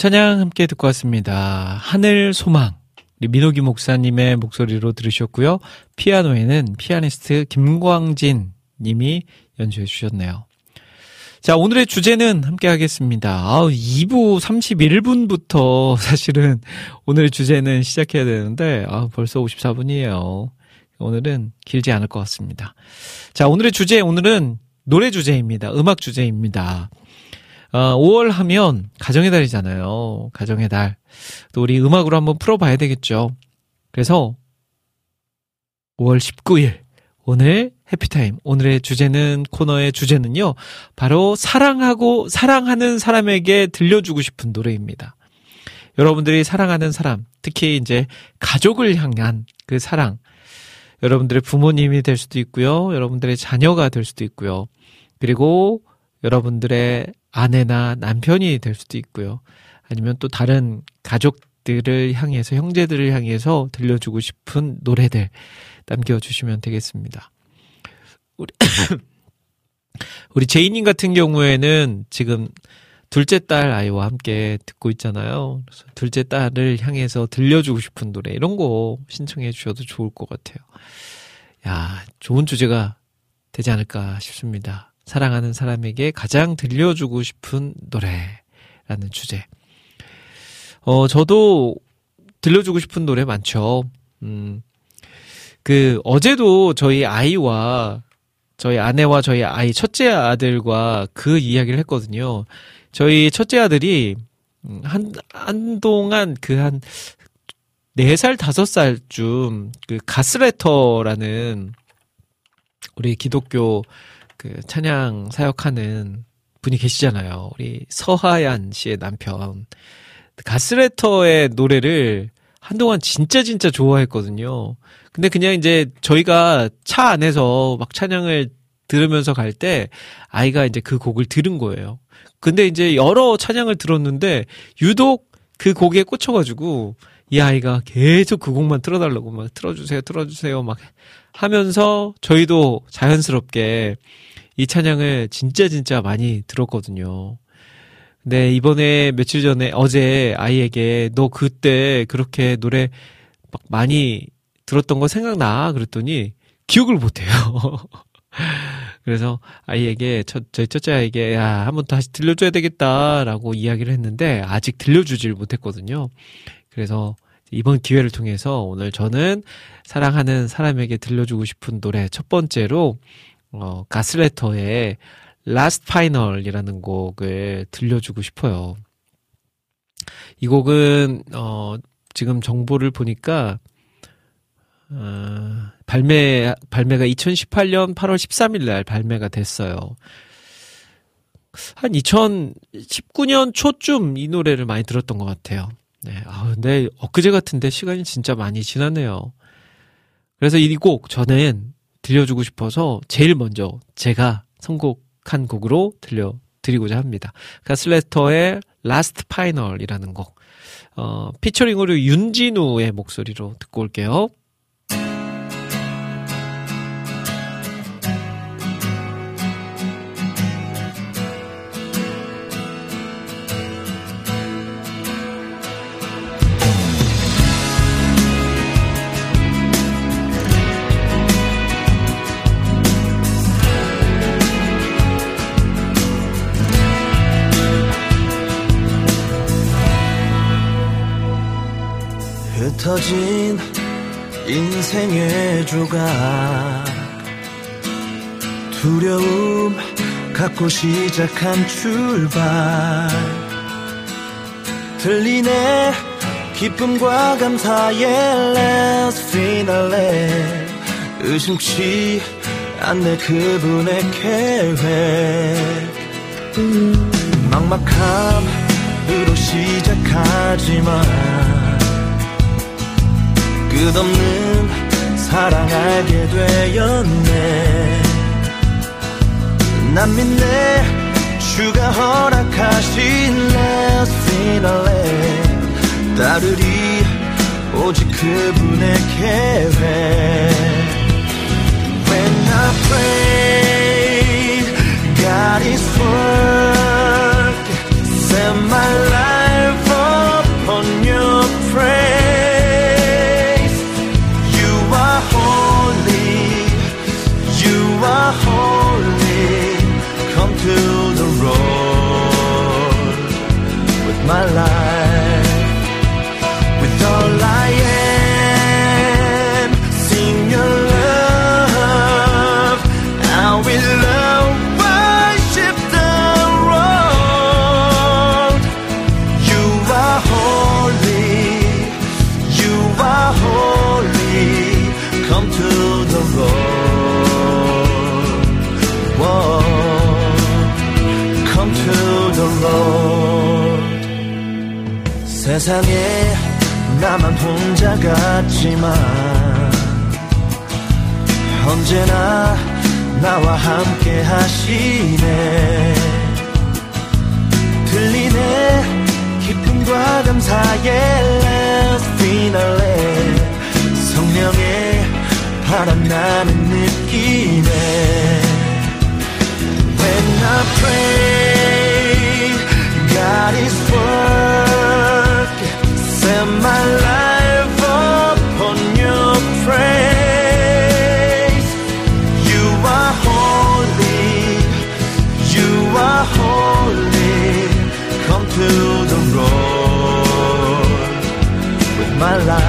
[SPEAKER 1] 찬양 함께 듣고 왔습니다. 하늘 소망. 민호기 목사님의 목소리로 들으셨고요. 피아노에는 피아니스트 김광진 님이 연주해 주셨네요. 자, 오늘의 주제는 함께 하겠습니다. 아, 2부 31분부터 사실은 오늘의 주제는 시작해야 되는데, 아, 벌써 54분이에요. 오늘은 길지 않을 것 같습니다. 자, 오늘의 주제, 오늘은 노래 주제입니다. 음악 주제입니다. 어, 5월 하면 가정의 달이잖아요. 가정의 달. 또 우리 음악으로 한번 풀어봐야 되겠죠. 그래서 5월 19일 오늘 해피타임 오늘의 주제는 코너의 주제는요. 바로 사랑하고 사랑하는 사람에게 들려주고 싶은 노래입니다. 여러분들이 사랑하는 사람, 특히 이제 가족을 향한 그 사랑. 여러분들의 부모님이 될 수도 있고요. 여러분들의 자녀가 될 수도 있고요. 그리고 여러분들의 아내나 남편이 될 수도 있고요. 아니면 또 다른 가족들을 향해서 형제들을 향해서 들려주고 싶은 노래들 남겨주시면 되겠습니다. 우리, (coughs) 우리 제이님 같은 경우에는 지금 둘째 딸 아이와 함께 듣고 있잖아요. 그래서 둘째 딸을 향해서 들려주고 싶은 노래 이런 거 신청해 주셔도 좋을 것 같아요. 야, 좋은 주제가 되지 않을까 싶습니다. 사랑하는 사람에게 가장 들려주고 싶은 노래라는 주제. 어, 저도 들려주고 싶은 노래 많죠. 음, 그, 어제도 저희 아이와, 저희 아내와 저희 아이 첫째 아들과 그 이야기를 했거든요. 저희 첫째 아들이, 음, 한, 한동안 그 한, 4살, 5살쯤, 그, 가스레터라는, 우리 기독교 그 찬양 사역하는 분이 계시잖아요. 우리 서하얀 씨의 남편. 가스레터의 노래를 한동안 진짜 진짜 좋아했거든요. 근데 그냥 이제 저희가 차 안에서 막 찬양을 들으면서 갈 때 아이가 이제 그 곡을 들은 거예요. 근데 이제 여러 찬양을 들었는데 유독 그 곡에 꽂혀가지고 이 아이가 계속 그 곡만 틀어달라고 막 틀어주세요, 틀어주세요 막 하면서 저희도 자연스럽게 이 찬양을 진짜 진짜 많이 들었거든요. 근데 이번에 며칠 전에 어제 아이에게 너 그때 그렇게 노래 막 많이 들었던 거 생각나? 그랬더니 기억을 못해요. (laughs) 그래서 아이에게 첫, 저희 첫째 아이에게 야 한번 다시 들려줘야 되겠다라고 이야기를 했는데 아직 들려주질 못했거든요. 그래서 이번 기회를 통해서 오늘 저는 사랑하는 사람에게 들려주고 싶은 노래 첫 번째로 어, 가스레터의 Last Final이라는 곡을 들려주고 싶어요. 이 곡은 어, 지금 정보를 보니까 어, 발매 발매가 2018년 8월 13일 날 발매가 됐어요. 한 2019년 초쯤 이 노래를 많이 들었던 것 같아요. 네, 아 근데 엊그제 같은데 시간이 진짜 많이 지났네요. 그래서 이 곡 저는 들려주고 싶어서 제일 먼저 제가 선곡한 곡으로 들려드리고자 합니다. 가슬레터의 Last Final이라는 곡. 어, 피처링으로 윤진우의 목소리로 듣고 올게요.
[SPEAKER 4] 흩어진 인생의 조각. 두려움 갖고 시작한 출발. 들리네 기쁨과 감사의 last finale. 의심치 않네 그분의 계획. 막막함으로 시작하지만 끝없는 사랑 알게 되었네 난 믿네 주가 허락하신 last finale 따르리 오직 그분의 계획 When I pray God is work Set my life upon your praise 세상에 나만 혼자 같지만 언제나 나와 함께 하시네. 들리네. 기쁨과 감사의 finale. 성령의 바람 나는 느끼네 When I pray, God is work. My life upon your praise. You are holy, you are holy. Come to the Lord with my life,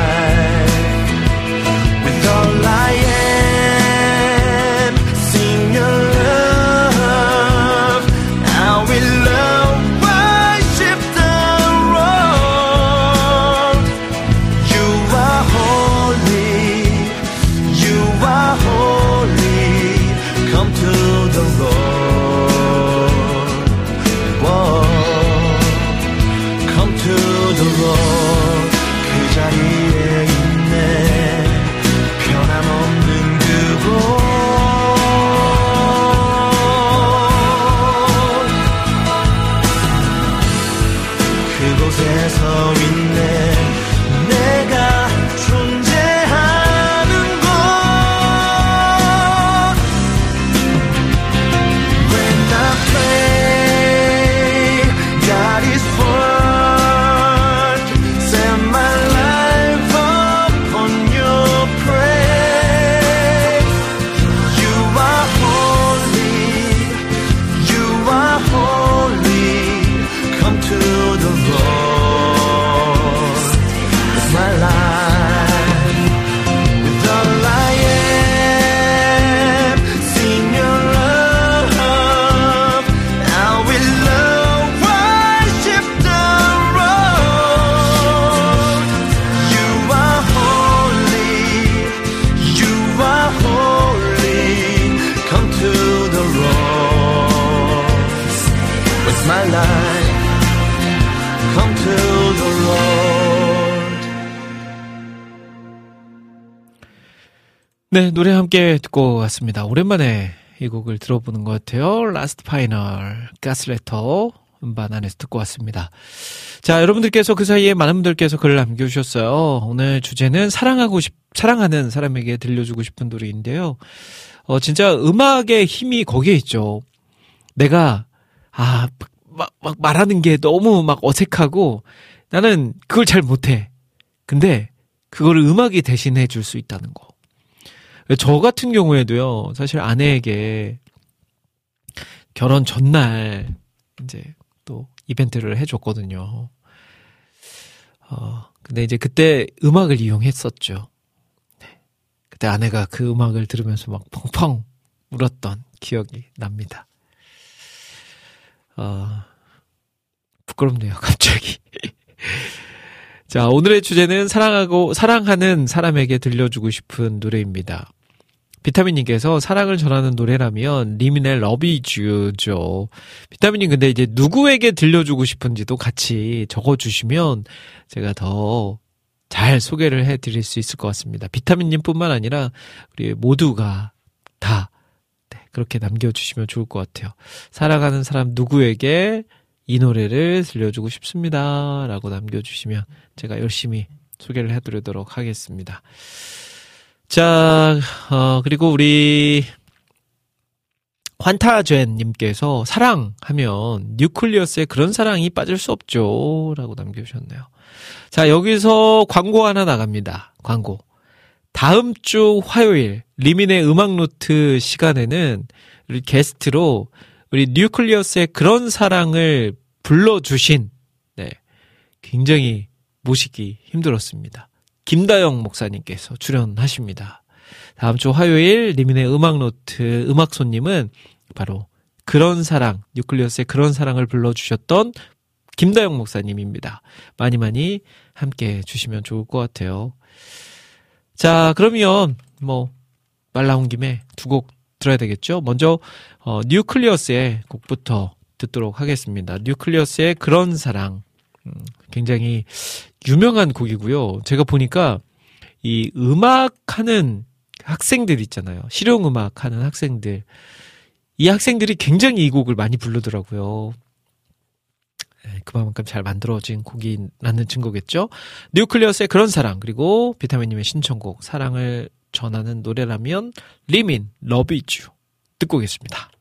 [SPEAKER 1] 네, 노래 함께 듣고 왔습니다. 오랜만에 이 곡을 들어보는 것 같아요. Last Final, God's Letter 음반 안에서 듣고 왔습니다. 자, 여러분들께서 그 사이에 많은 분들께서 글을 남겨주셨어요. 오늘 주제는 사랑하고 싶, 사랑하는 사람에게 들려주고 싶은 노래인데요. 어, 진짜 음악의 힘이 거기에 있죠. 내가, 아, 막, 막 말하는 게 너무 막 어색하고 나는 그걸 잘 못해. 근데 그거를 음악이 대신해 줄 수 있다는 거. 저 같은 경우에도요, 사실 아내에게 결혼 전날 이제 또 이벤트를 해줬거든요. 어, 근데 이제 그때 음악을 이용했었죠. 네. 그때 아내가 그 음악을 들으면서 막 펑펑 울었던 기억이 납니다. 어, 부끄럽네요, 갑자기. (laughs) 자, 오늘의 주제는 사랑하고, 사랑하는 사람에게 들려주고 싶은 노래입니다. 비타민님께서 사랑을 전하는 노래라면 리민의 러비쥬죠. 비타민님 근데 이제 누구에게 들려주고 싶은지도 같이 적어주시면 제가 더 잘 소개를 해드릴 수 있을 것 같습니다. 비타민님뿐만 아니라 우리 모두가 다 네, 그렇게 남겨주시면 좋을 것 같아요. 사랑하는 사람 누구에게 이 노래를 들려주고 싶습니다. 라고 남겨주시면 제가 열심히 소개를 해드리도록 하겠습니다. 자, 어, 그리고 우리 환타젠님께서 사랑하면 뉴클리어스의 그런 사랑이 빠질 수 없죠. 라고 남겨주셨네요. 자, 여기서 광고 하나 나갑니다. 광고. 다음 주 화요일 리민의 음악 노트 시간에는 우리 게스트로 우리 뉴클리어스의 그런 사랑을 불러주신 네 굉장히 모시기 힘들었습니다. 김다영 목사님께서 출연하십니다. 다음 주 화요일 리민의 음악 노트 음악 손님은 바로 그런 사랑 뉴클리어스의 그런 사랑을 불러 주셨던 김다영 목사님입니다. 많이 많이 함께 해 주시면 좋을 것 같아요. 자, 그러면 뭐 말 나온 김에 두 곡 들어야 되겠죠? 먼저 어, 뉴클리어스의 곡부터 듣도록 하겠습니다. 뉴클리어스의 그런 사랑. 음, 굉장히 유명한 곡이고요. 제가 보니까 이 음악하는 학생들 있잖아요. 실용음악 하는 학생들. 이 학생들이 굉장히 이 곡을 많이 부르더라고요. 네, 그만큼 잘 만들어진 곡이라는 증거겠죠. 뉴클리어스의 그런 사랑 그리고 비타민님의 신청곡 사랑을 전하는 노래라면 리민 이즈 듣고 오겠습니다.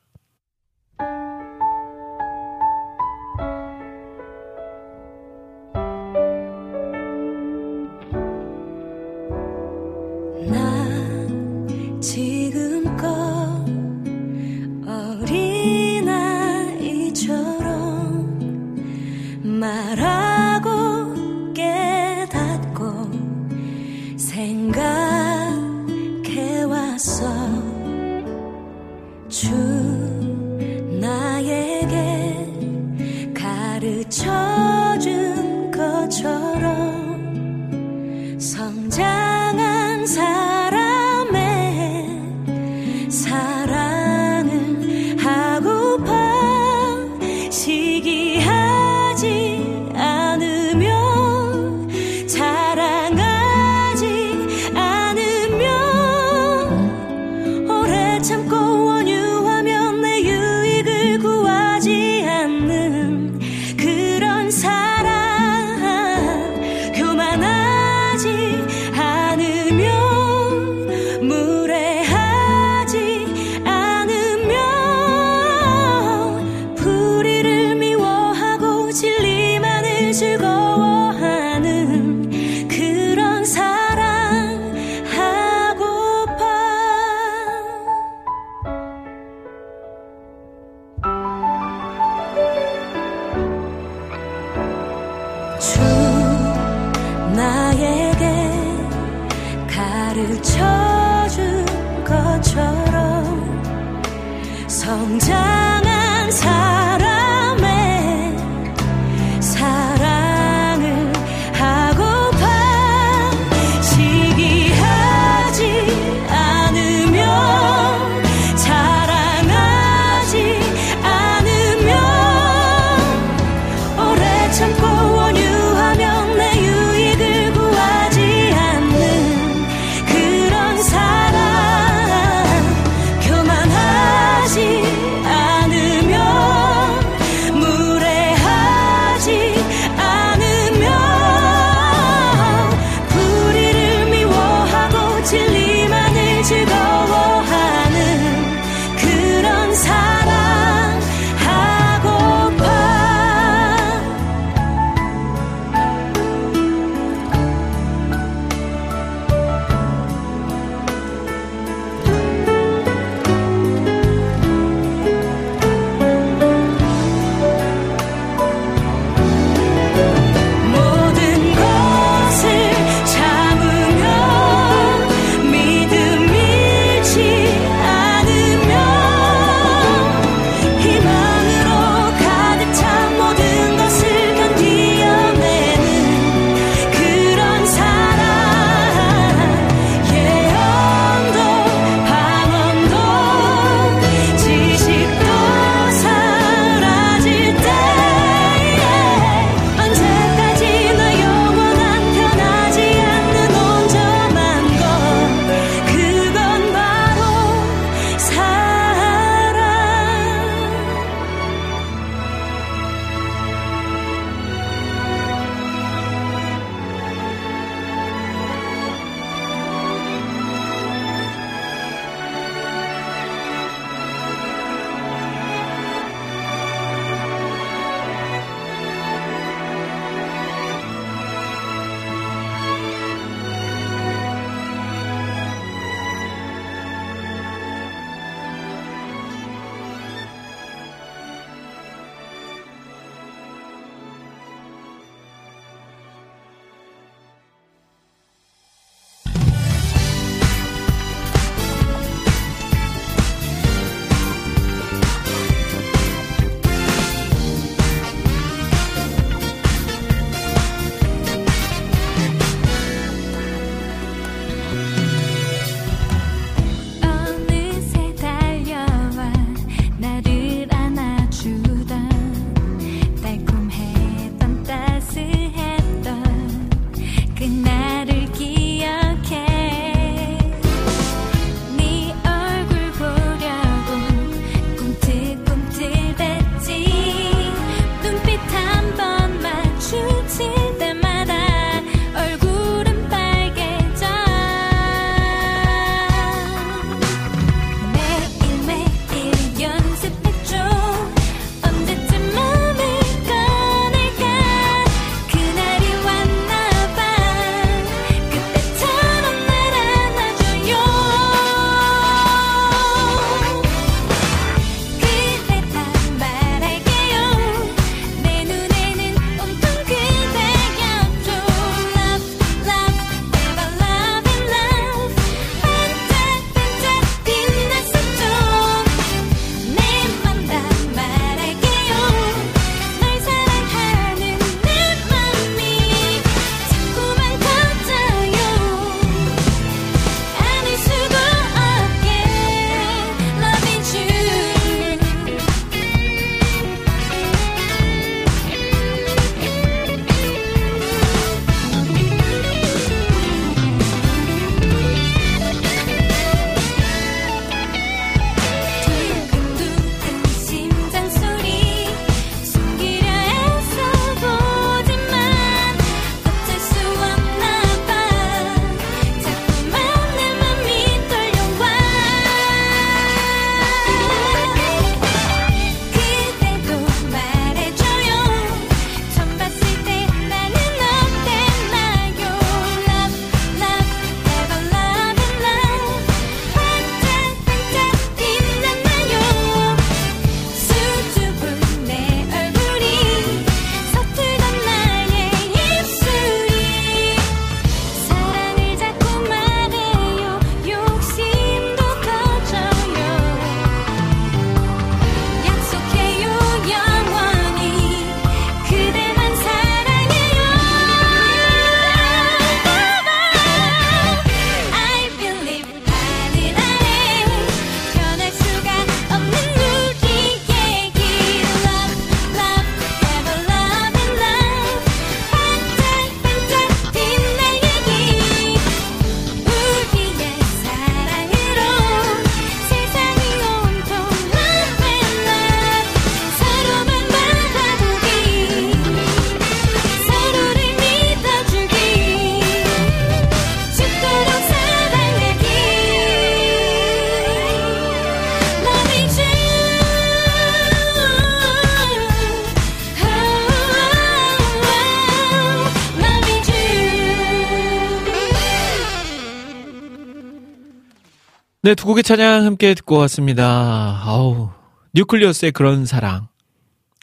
[SPEAKER 1] 네, 두 곡의 찬양 함께 듣고 왔습니다. 아우, 뉴클리어스의 그런 사랑,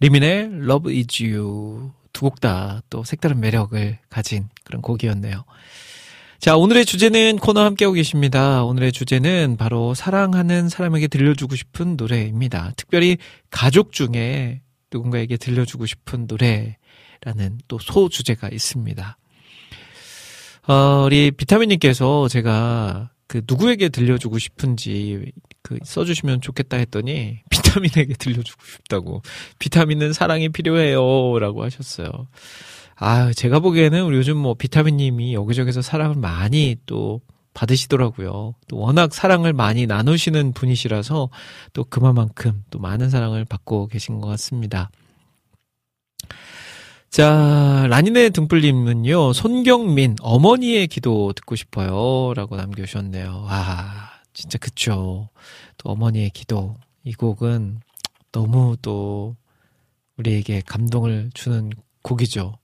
[SPEAKER 1] 리민의 Love Is You 두 곡 다 또 색다른 매력을 가진 그런 곡이었네요. 자, 오늘의 주제는 코너 함께하고 계십니다. 오늘의 주제는 바로 사랑하는 사람에게 들려주고 싶은 노래입니다. 특별히 가족 중에 누군가에게 들려주고 싶은 노래라는 또 소주제가 있습니다. 어, 우리 비타민님께서 제가 그 누구에게 들려주고 싶은지 그 써주시면 좋겠다 했더니 (laughs) 비타민에게 들려주고 싶다고 비타민은 사랑이 필요해요라고 하셨어요. 아 제가 보기에는 요즘 뭐 비타민님이 여기저기서 사랑을 많이 또 받으시더라고요. 또 워낙 사랑을 많이 나누시는 분이시라서 또 그만큼 또 많은 사랑을 받고 계신 것 같습니다. 자, 라니네 등불님은요, 손경민, 어머니의 기도 듣고 싶어요. 라고 남겨주셨네요. 와, 진짜 그쵸. 또 어머니의 기도. 이 곡은 너무 또 우리에게 감동을 주는 곡이죠.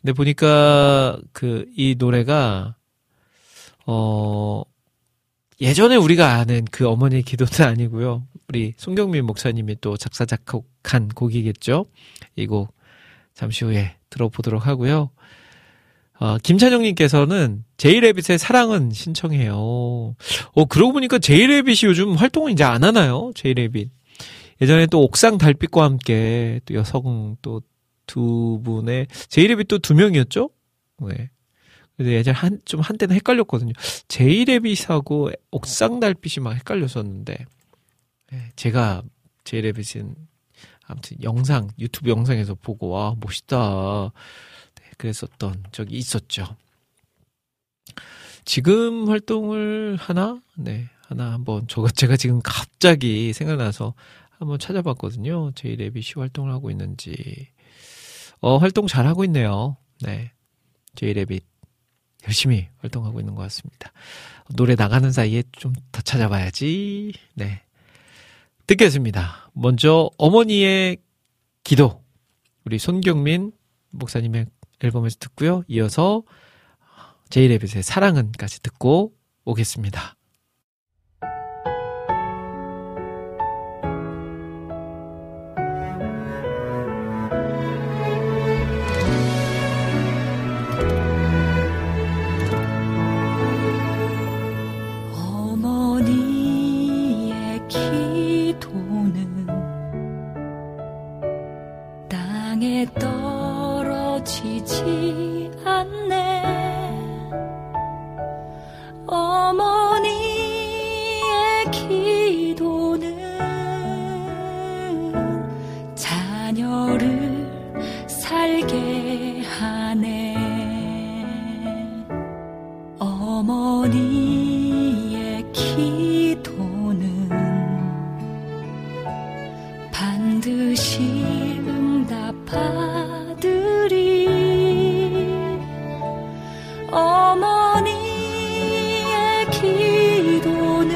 [SPEAKER 1] 근데 보니까 그, 이 노래가, 어, 예전에 우리가 아는 그 어머니의 기도는 (laughs) 아니고요. 우리 송경민 목사님이 또 작사, 작곡한 곡이겠죠. 이 곡. 잠시 후에 들어보도록 하고요. 어, 김찬영님께서는 제이레빗의 사랑은 신청해요. 어, 그러고 보니까 제이레빗이 요즘 활동을 이제 안 하나요? 제이레빗. 예전에 또 옥상 달빛과 함께 또 여성 또 두 분의 제이레빗 또 두 명이었죠? 네. 근데 예전에 한, 좀 한때는 헷갈렸거든요. 제이레빗하고 옥상 달빛이 막 헷갈렸었는데, 네, 제가 제이레빗은 아무튼 영상 유튜브 영상에서 보고 와 멋있다 네, 그랬었던 적이 있었죠. 지금 활동을 하나 네 하나 한번 저가 제가 지금 갑자기 생각나서 한번 찾아봤거든요. 제이 레빗이 활동을 하고 있는지 어 활동 잘 하고 있네요. 네 제이 레빗 열심히 활동하고 있는 것 같습니다. 노래 나가는 사이에 좀 더 찾아봐야지. 네. 듣겠습니다. 먼저 어머니의 기도 우리 손경민 목사님의 앨범에서 듣고요. 이어서 제이레빗의 사랑은까지 듣고 오겠습니다.
[SPEAKER 5] 땅 기도는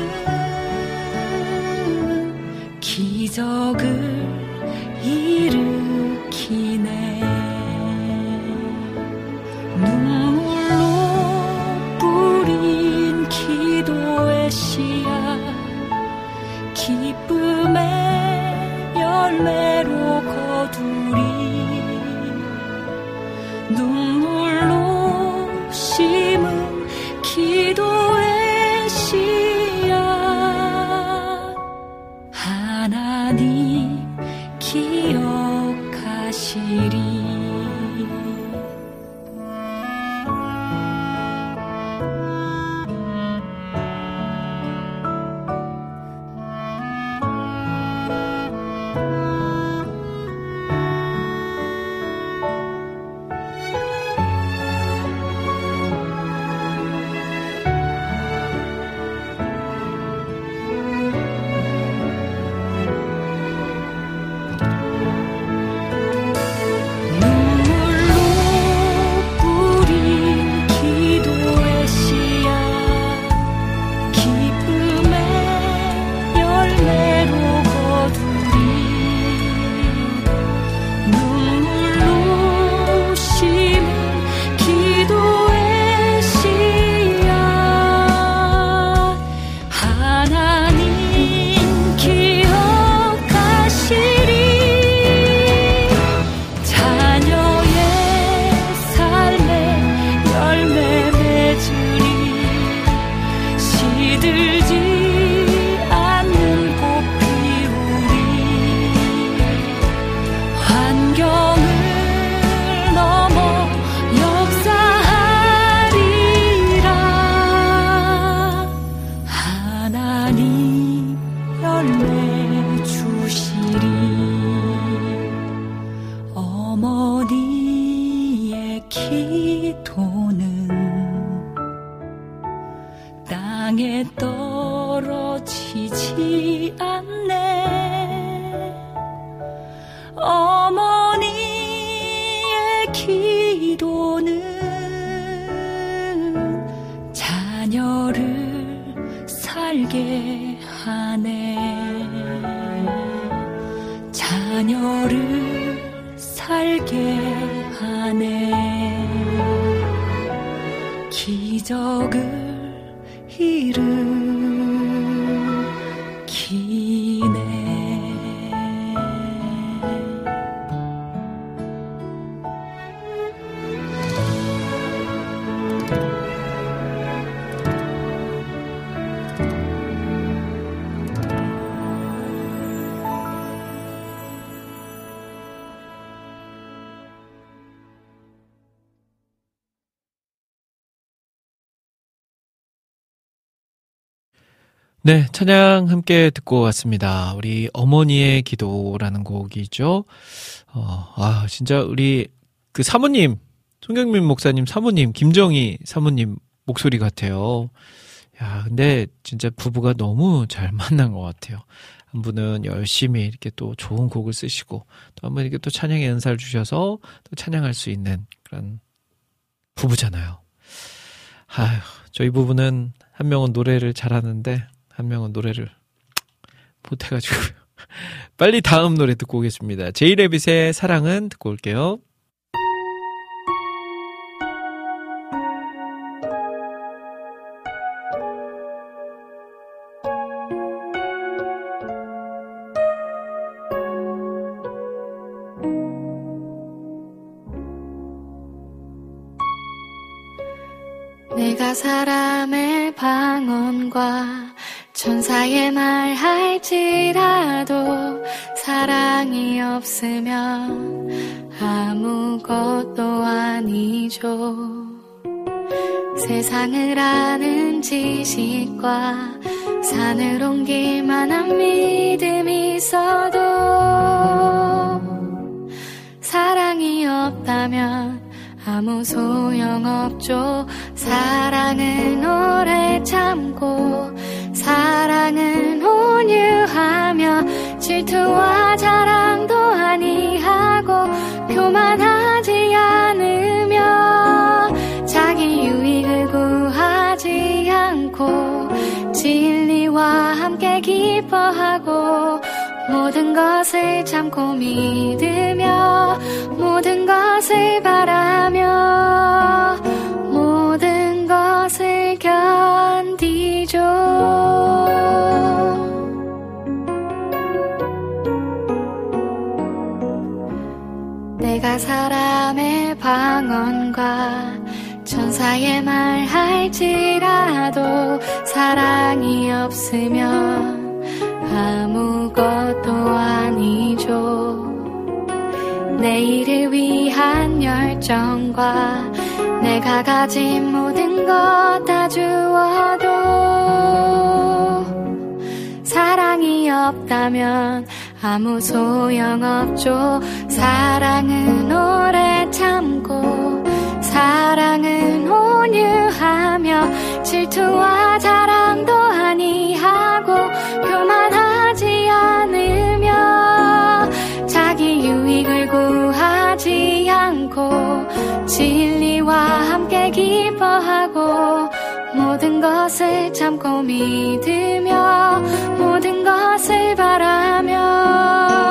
[SPEAKER 5] 기적을
[SPEAKER 1] 네, 찬양 함께 듣고 왔습니다. 우리 어머니의 기도라는 곡이죠. 어, 아, 진짜 우리 그 사모님, 송경민 목사님 사모님, 김정희 사모님 목소리 같아요. 야, 근데 진짜 부부가 너무 잘 만난 것 같아요. 한 분은 열심히 이렇게 또 좋은 곡을 쓰시고, 또 한 분 이렇게 또 찬양의 은사를 주셔서 또 찬양할 수 있는 그런 부부잖아요. 아휴, 저희 부부는 한 명은 노래를 잘하는데, 한 명은 노래를 못해가지고 (laughs) 빨리 다음 노래 듣고 오겠습니다. 제이레빗의 사랑은 듣고 올게요.
[SPEAKER 7] 천사의 말 할지라도 사랑이 없으면 아무것도 아니죠. 세상을 아는 지식과 산을 옮길 만한 믿음이 있어도 사랑이 없다면 아무 소용 없죠. 사랑은 오래 참고 사랑은 온유하며 질투와 자랑도 아니하고 교만하지 않으며 자기 유익을 구하지 않고 진리와 함께 기뻐하고 모든 것을 참고 믿으며 모든 것을 바라며 모든 것을 견디죠. 내가 사람의 방언과 천사의 말 할지라도 사랑이 없으면 아무것도 아니죠. 내일을 위한 열정과 내가 가진 모든 것 다 주어도 사랑이 없다면 아무 소용 없죠. 사랑은 오래 참고 사랑은 온유하며 질투와 자랑도 아니하고 교만하지 않으며 자기 유익을 구하지 않고 진리와 함께 기뻐하고 모든 것을 참고 믿으며 모든 것을 바라며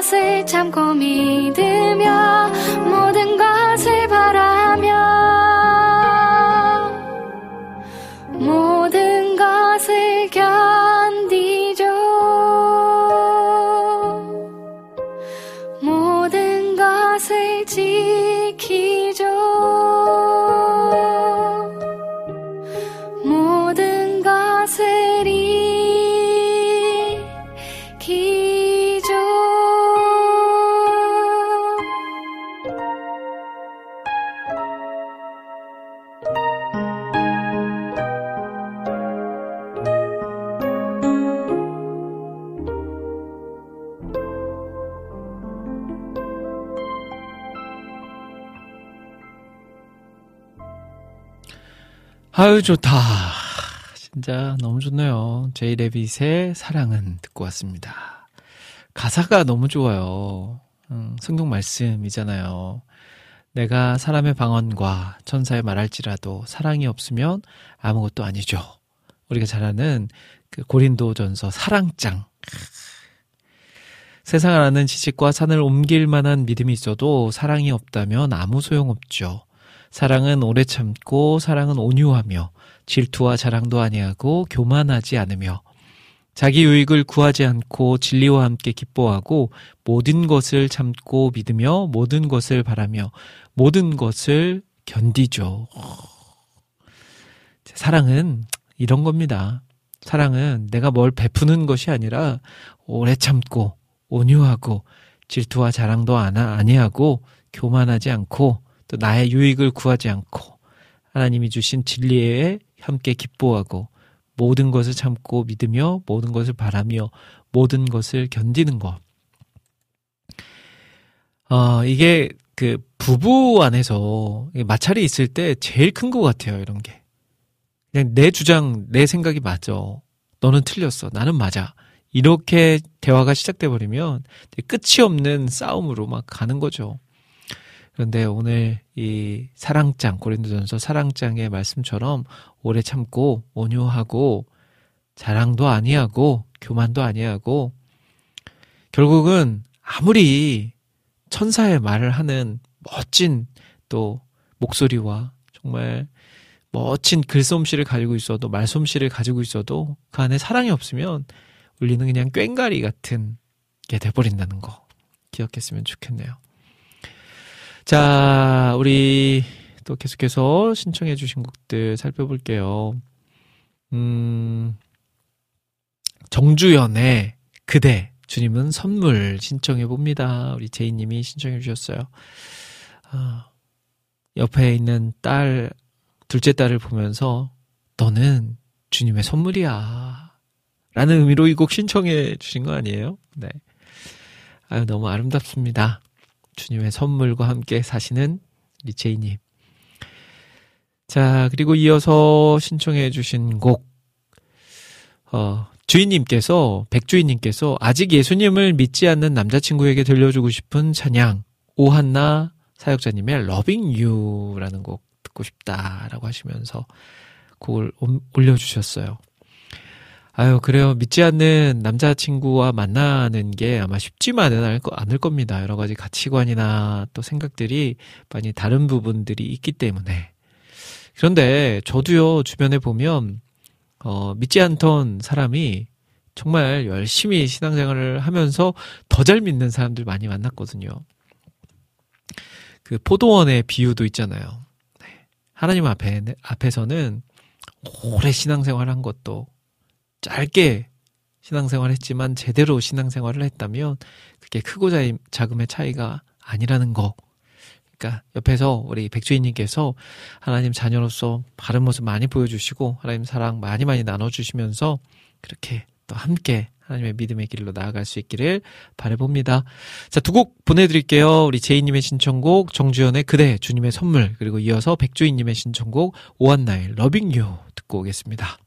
[SPEAKER 7] 것을 참고 믿으며
[SPEAKER 1] 아유, 좋다. 진짜 너무 좋네요. 제이 레빗의 사랑은 듣고 왔습니다. 가사가 너무 좋아요. 음, 성경 말씀이잖아요. 내가 사람의 방언과 천사의 말할지라도 사랑이 없으면 아무것도 아니죠. 우리가 잘 아는 그 고린도전서 사랑장. 세상을 아는 지식과 산을 옮길 만한 믿음이 있어도 사랑이 없다면 아무 소용없죠. 사랑은 오래 참고 사랑은 온유하며 질투와 자랑도 아니하고 교만하지 않으며 자기 유익을 구하지 않고 진리와 함께 기뻐하고 모든 것을 참고 믿으며 모든 것을 바라며 모든 것을 견디죠. 사랑은 이런 겁니다. 사랑은 내가 뭘 베푸는 것이 아니라 오래 참고 온유하고 질투와 자랑도 아니하고 교만하지 않고 또 나의 유익을 구하지 않고 하나님이 주신 진리에 함께 기뻐하고 모든 것을 참고 믿으며 모든 것을 바라며 모든 것을 견디는 것. 어, 이게 그 부부 안에서 마찰이 있을 때 제일 큰 것 같아요, 이런 게. 그냥 내 주장, 내 생각이 맞아. 너는 틀렸어. 나는 맞아. 이렇게 대화가 시작돼 버리면 끝이 없는 싸움으로 막 가는 거죠. 그런데 오늘 이 사랑장 고린도전서 사랑장의 말씀처럼 오래 참고 온유하고 자랑도 아니하고 교만도 아니하고 결국은 아무리 천사의 말을 하는 멋진 또 목소리와 정말 멋진 글솜씨를 가지고 있어도 말솜씨를 가지고 있어도 그 안에 사랑이 없으면 우리는 그냥 꽹가리 같은 게 돼버린다는 거 기억했으면 좋겠네요. 자, 우리 또 계속해서 신청해 주신 곡들 살펴볼게요. 음, 정주연의 그대, 주님은 선물 신청해 봅니다. 우리 제이님이 신청해 주셨어요. 아, 옆에 있는 딸, 둘째 딸을 보면서 너는 주님의 선물이야. 라는 의미로 이 곡 신청해 주신 거 아니에요? 네. 아유, 너무 아름답습니다. 주님의 선물과 함께 사시는 리체이님. 자, 그리고 이어서 신청해 주신 곡, 어, 주인님께서, 백주인님께서 아직 예수님을 믿지 않는 남자친구에게 들려주고 싶은 찬양, 오한나 사역자님의 Loving You라는 곡 듣고 싶다라고 하시면서 곡을 올려주셨어요. 아유, 그래요. 믿지 않는 남자친구와 만나는 게 아마 쉽지만은 않을 겁니다. 여러 가지 가치관이나 또 생각들이 많이 다른 부분들이 있기 때문에. 그런데 저도요, 주변에 보면, 어, 믿지 않던 사람이 정말 열심히 신앙생활을 하면서 더 잘 믿는 사람들 많이 만났거든요. 그 포도원의 비유도 있잖아요. 네. 하나님 앞에, 앞에서는 오래 신앙생활 한 것도 짧게 신앙생활 했지만 제대로 신앙생활을 했다면 그게 크고 작음의 차이가 아니라는 거. 그러니까 옆에서 우리 백주인님께서 하나님 자녀로서 바른 모습 많이 보여주시고 하나님 사랑 많이 많이 나눠주시면서 그렇게 또 함께 하나님의 믿음의 길로 나아갈 수 있기를 바래봅니다. 자, 두 곡 보내드릴게요. 우리 제이님의 신청곡, 정주연의 그대, 주님의 선물, 그리고 이어서 백주인님의 신청곡, 오한나의 러빙 유 듣고 오겠습니다.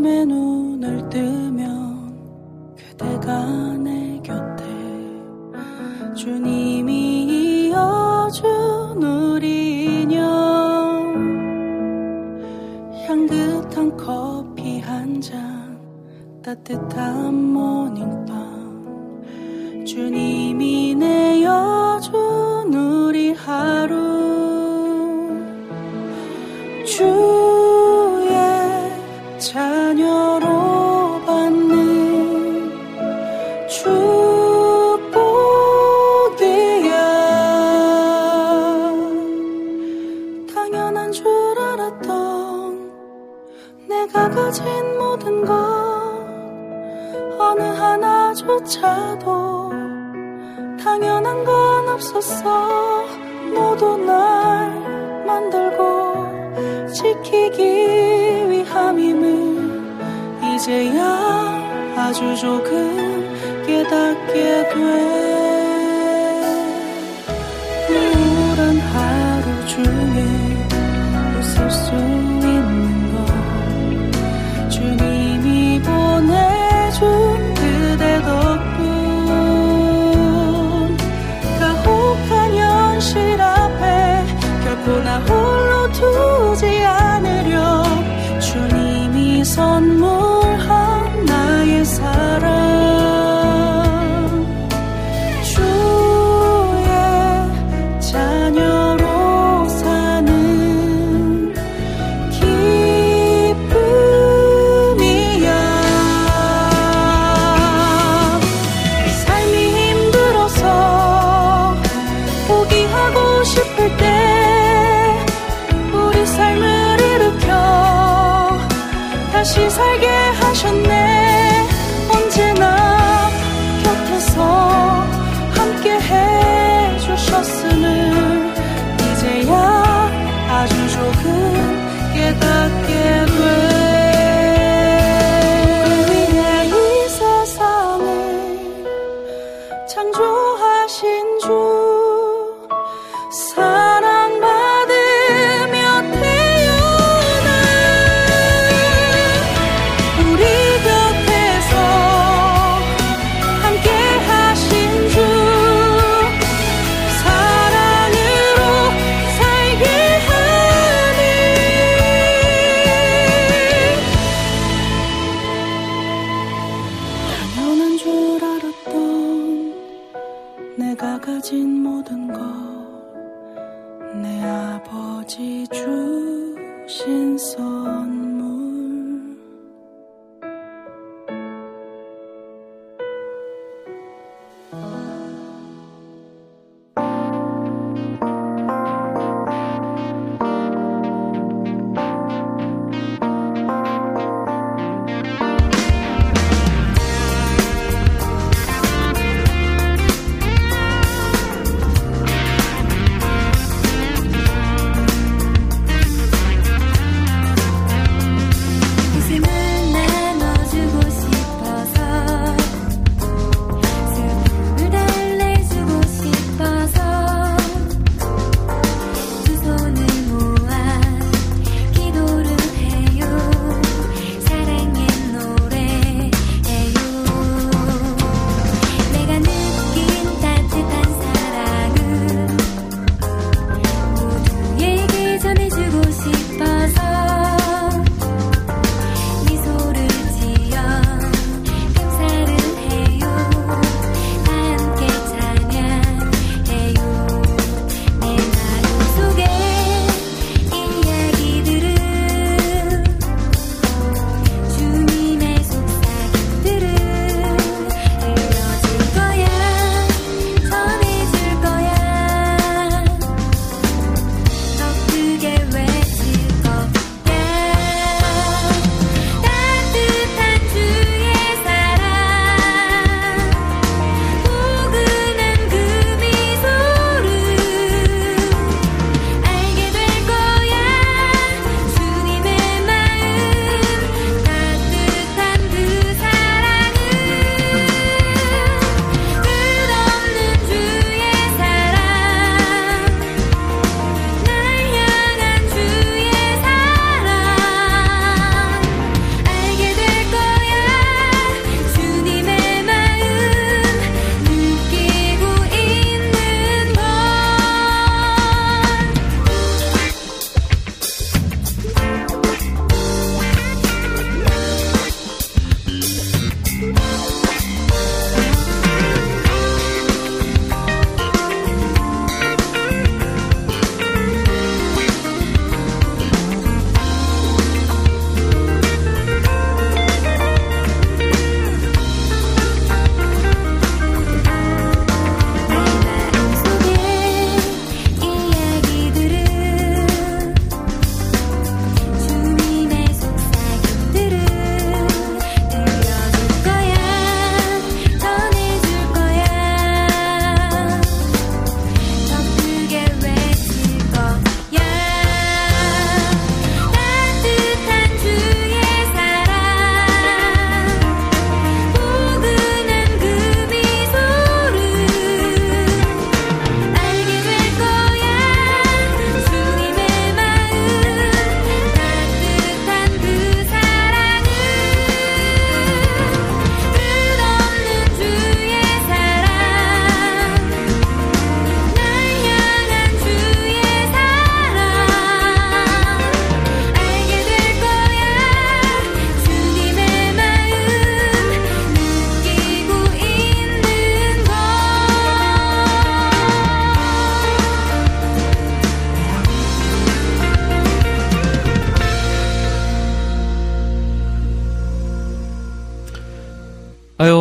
[SPEAKER 8] 아침에 눈을 뜨면 그대가 내 곁에. 주님이 이어준 우리 인연 향긋한 커피 한 잔 따뜻한 모닝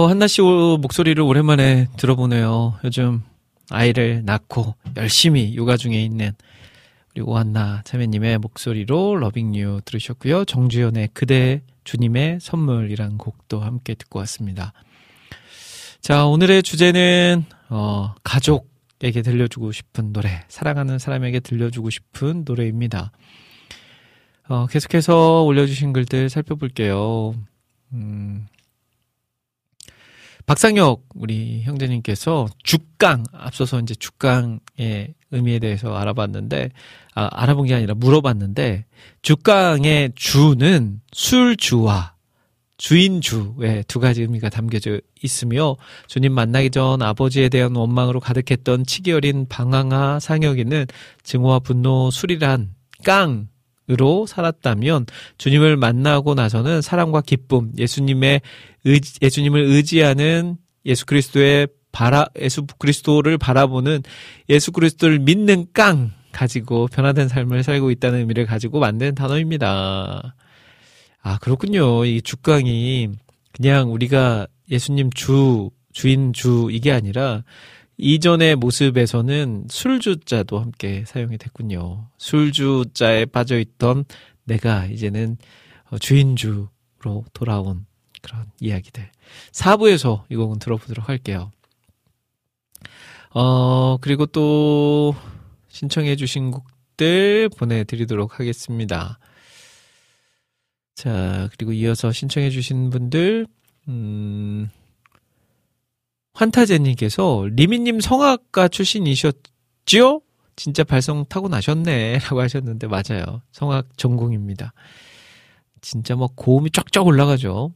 [SPEAKER 1] 한나 씨 목소리를 오랜만에 들어보네요. 요즘 아이를 낳고 열심히 육아 중에 있는 우리 오한나 자매님의 목소리로 러빙유 들으셨고요. 정주현의 그대 주님의 선물이란 곡도 함께 듣고 왔습니다. 자, 오늘의 주제는 어, 가족에게 들려주고 싶은 노래, 사랑하는 사람에게 들려주고 싶은 노래입니다. 어, 계속해서 올려주신 글들 살펴볼게요. 음, 박상혁 우리 형제님께서 죽강 앞서서 이제 죽강의 의미에 대해서 알아봤는데 아, 알아본 게 아니라 물어봤는데 죽강의 주는 술주와 주인주의 두 가지 의미가 담겨져 있으며 주님 만나기 전 아버지에 대한 원망으로 가득했던 치기 어린 방황아 상혁이는 증오와 분노 술이란 깡으 로 살았다면 주님을 만나고 나서는 사랑과 기쁨, 예수님의 의지, 예수님을 의지하는 예수 그리스도의 바라 예수 그리스도를 바라보는 예수 그리스도를 믿는 깡 가지고 변화된 삶을 살고 있다는 의미를 가지고 만든 단어입니다. 아, 그렇군요. 이 주깡이 그냥 우리가 예수님 주, 주인 주 이게 아니라 이전의 모습에서는 술주자도 함께 사용이 됐군요. 술주자에 빠져있던 내가 이제는 어, 주인주로 돌아온 그런 이야기들. 4부에서 이 곡은 들어보도록 할게요. 어, 그리고 또 신청해주신 곡들 보내드리도록 하겠습니다. 자, 그리고 이어서 신청해주신 분들, 음, 환타제님께서 리미님 성악가 출신이셨지요? 진짜 발성 타고 나셨네. (laughs) 라고 하셨는데, 맞아요. 성악 전공입니다. 진짜 뭐 고음이 쫙쫙 올라가죠.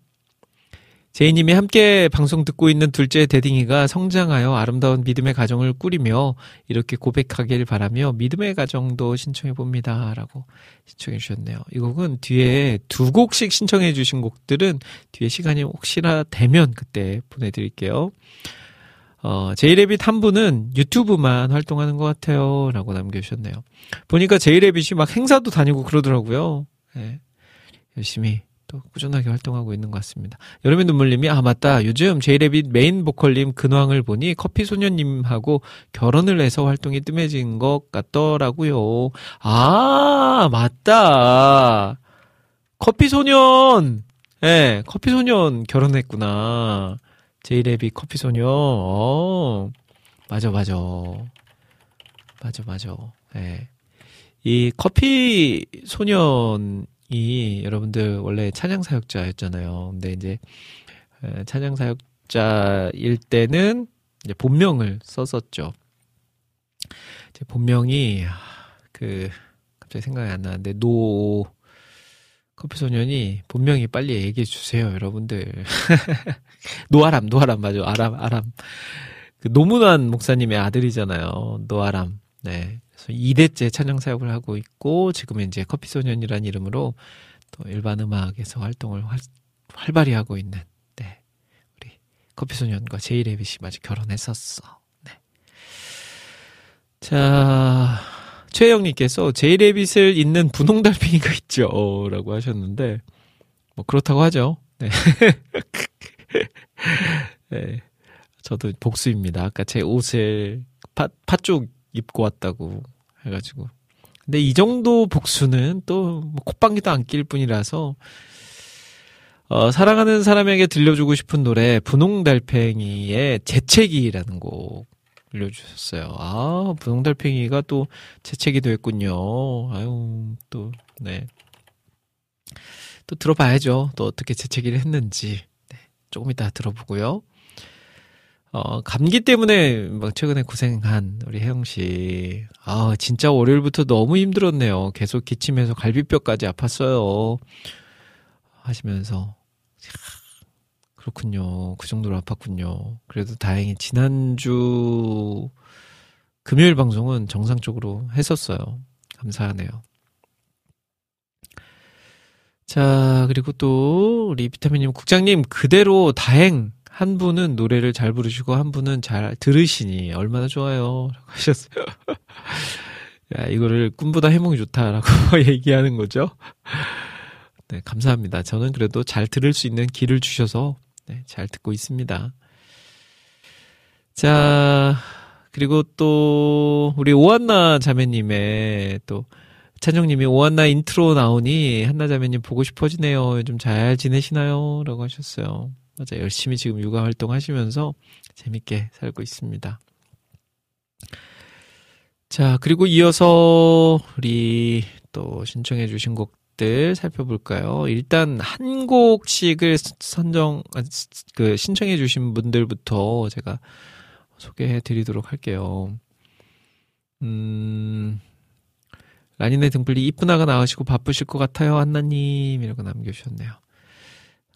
[SPEAKER 1] 제이님이 함께 방송 듣고 있는 둘째 대딩이가 성장하여 아름다운 믿음의 가정을 꾸리며 이렇게 고백하길 바라며 믿음의 가정도 신청해 봅니다. 라고 신청해 주셨네요. 이 곡은 뒤에 두 곡씩 신청해 주신 곡들은 뒤에 시간이 혹시나 되면 그때 보내드릴게요. 어, 제이레빗 한 분은 유튜브만 활동하는 것 같아요. 라고 남겨주셨네요. 보니까 제이레빗이 막 행사도 다니고 그러더라고요. 네. 열심히 또 꾸준하게 활동하고 있는 것 같습니다. 여름의 눈물님이 아 맞다 요즘 제이레빗 메인 보컬님 근황을 보니 커피 소년님하고 결혼을 해서 활동이 뜸해진 것 같더라고요. 아 맞다 커피 소년 예 네, 커피 소년 결혼했구나. 제이레빗 커피 소년 어 맞아 맞아 맞아 맞아 예. 네. 이 커피 소년 이 여러분들 원래 찬양 사역자였잖아요. 근데 이제 찬양 사역자일 때는 이제 본명을 썼었죠. 제 본명이 그 갑자기 생각이 안 나는데 노 커피 소년이 본명이 빨리 얘기해 주세요, 여러분들. (laughs) 노아람, 노아람 맞아, 아람, 아람. 그 노문환 목사님의 아들이잖아요, 노아람. 네, 그래서 2대째 찬양 사역을 하고 있고 지금은 이제 커피 소년이라는 이름으로 또 일반 음악에서 활동을 활, 활발히 하고 있는 네. 우리 커피 소년과 제이레빗이 마치 결혼했었어. 네. 자, 최영님께서 제이레빗을 잇는 분홍달팽이가 있죠. 라고 하셨는데, 뭐, 그렇다고 하죠. 네. (laughs) 네. 저도 복수입니다. 아까 제 옷을 파, 팥쪽 입고 왔다고 해가지고. 근데 이 정도 복수는 또뭐 콧방귀도 안 낄 뿐이라서 어, 사랑하는 사람에게 들려주고 싶은 노래 분홍달팽이의 재채기라는 곡 들려주셨어요. 아 분홍달팽이가 또 재채기도 했군요. 아유 또 네. 또 들어봐야죠. 또 어떻게 재채기를 했는지 네, 조금 이따 들어보고요. 어, 감기 때문에 막 최근에 고생한 우리 혜영 씨. 아, 진짜 월요일부터 너무 힘들었네요. 계속 기침해서 갈비뼈까지 아팠어요. 하시면서. 그렇군요. 그 정도로 아팠군요. 그래도 다행히 지난주 금요일 방송은 정상적으로 했었어요. 감사하네요. 자, 그리고 또 우리 비타민님 국장님 그대로 다행 한 분은 노래를 잘 부르시고 한 분은 잘 들으시니 얼마나 좋아요. 라고 하셨어요. (laughs) 야, 이거를 꿈보다 해몽이 좋다라고 (laughs) 얘기하는 거죠. 네, 감사합니다. 저는 그래도 잘 들을 수 있는 길을 주셔서, 네, 잘 듣고 있습니다. 자, 그리고 또, 우리 오한나 자매님의 또, 찬정님이 오한나 인트로 나오니 한나 자매님 보고 싶어지네요. 요즘 잘 지내시나요? 라고 하셨어요. 맞아 열심히 지금 육아 활동 하시면서 재밌게 살고 있습니다. 자, 그리고 이어서 우리 또 신청해 주신 곡들 살펴볼까요? 일단 한 곡씩을 선정, 아, 그 신청해 주신 분들부터 제가 소개해 드리도록 할게요. 음, 라니네 등불리 이쁜 아가 나으시고 바쁘실 것 같아요, 한나님. 이라고 남겨주셨네요.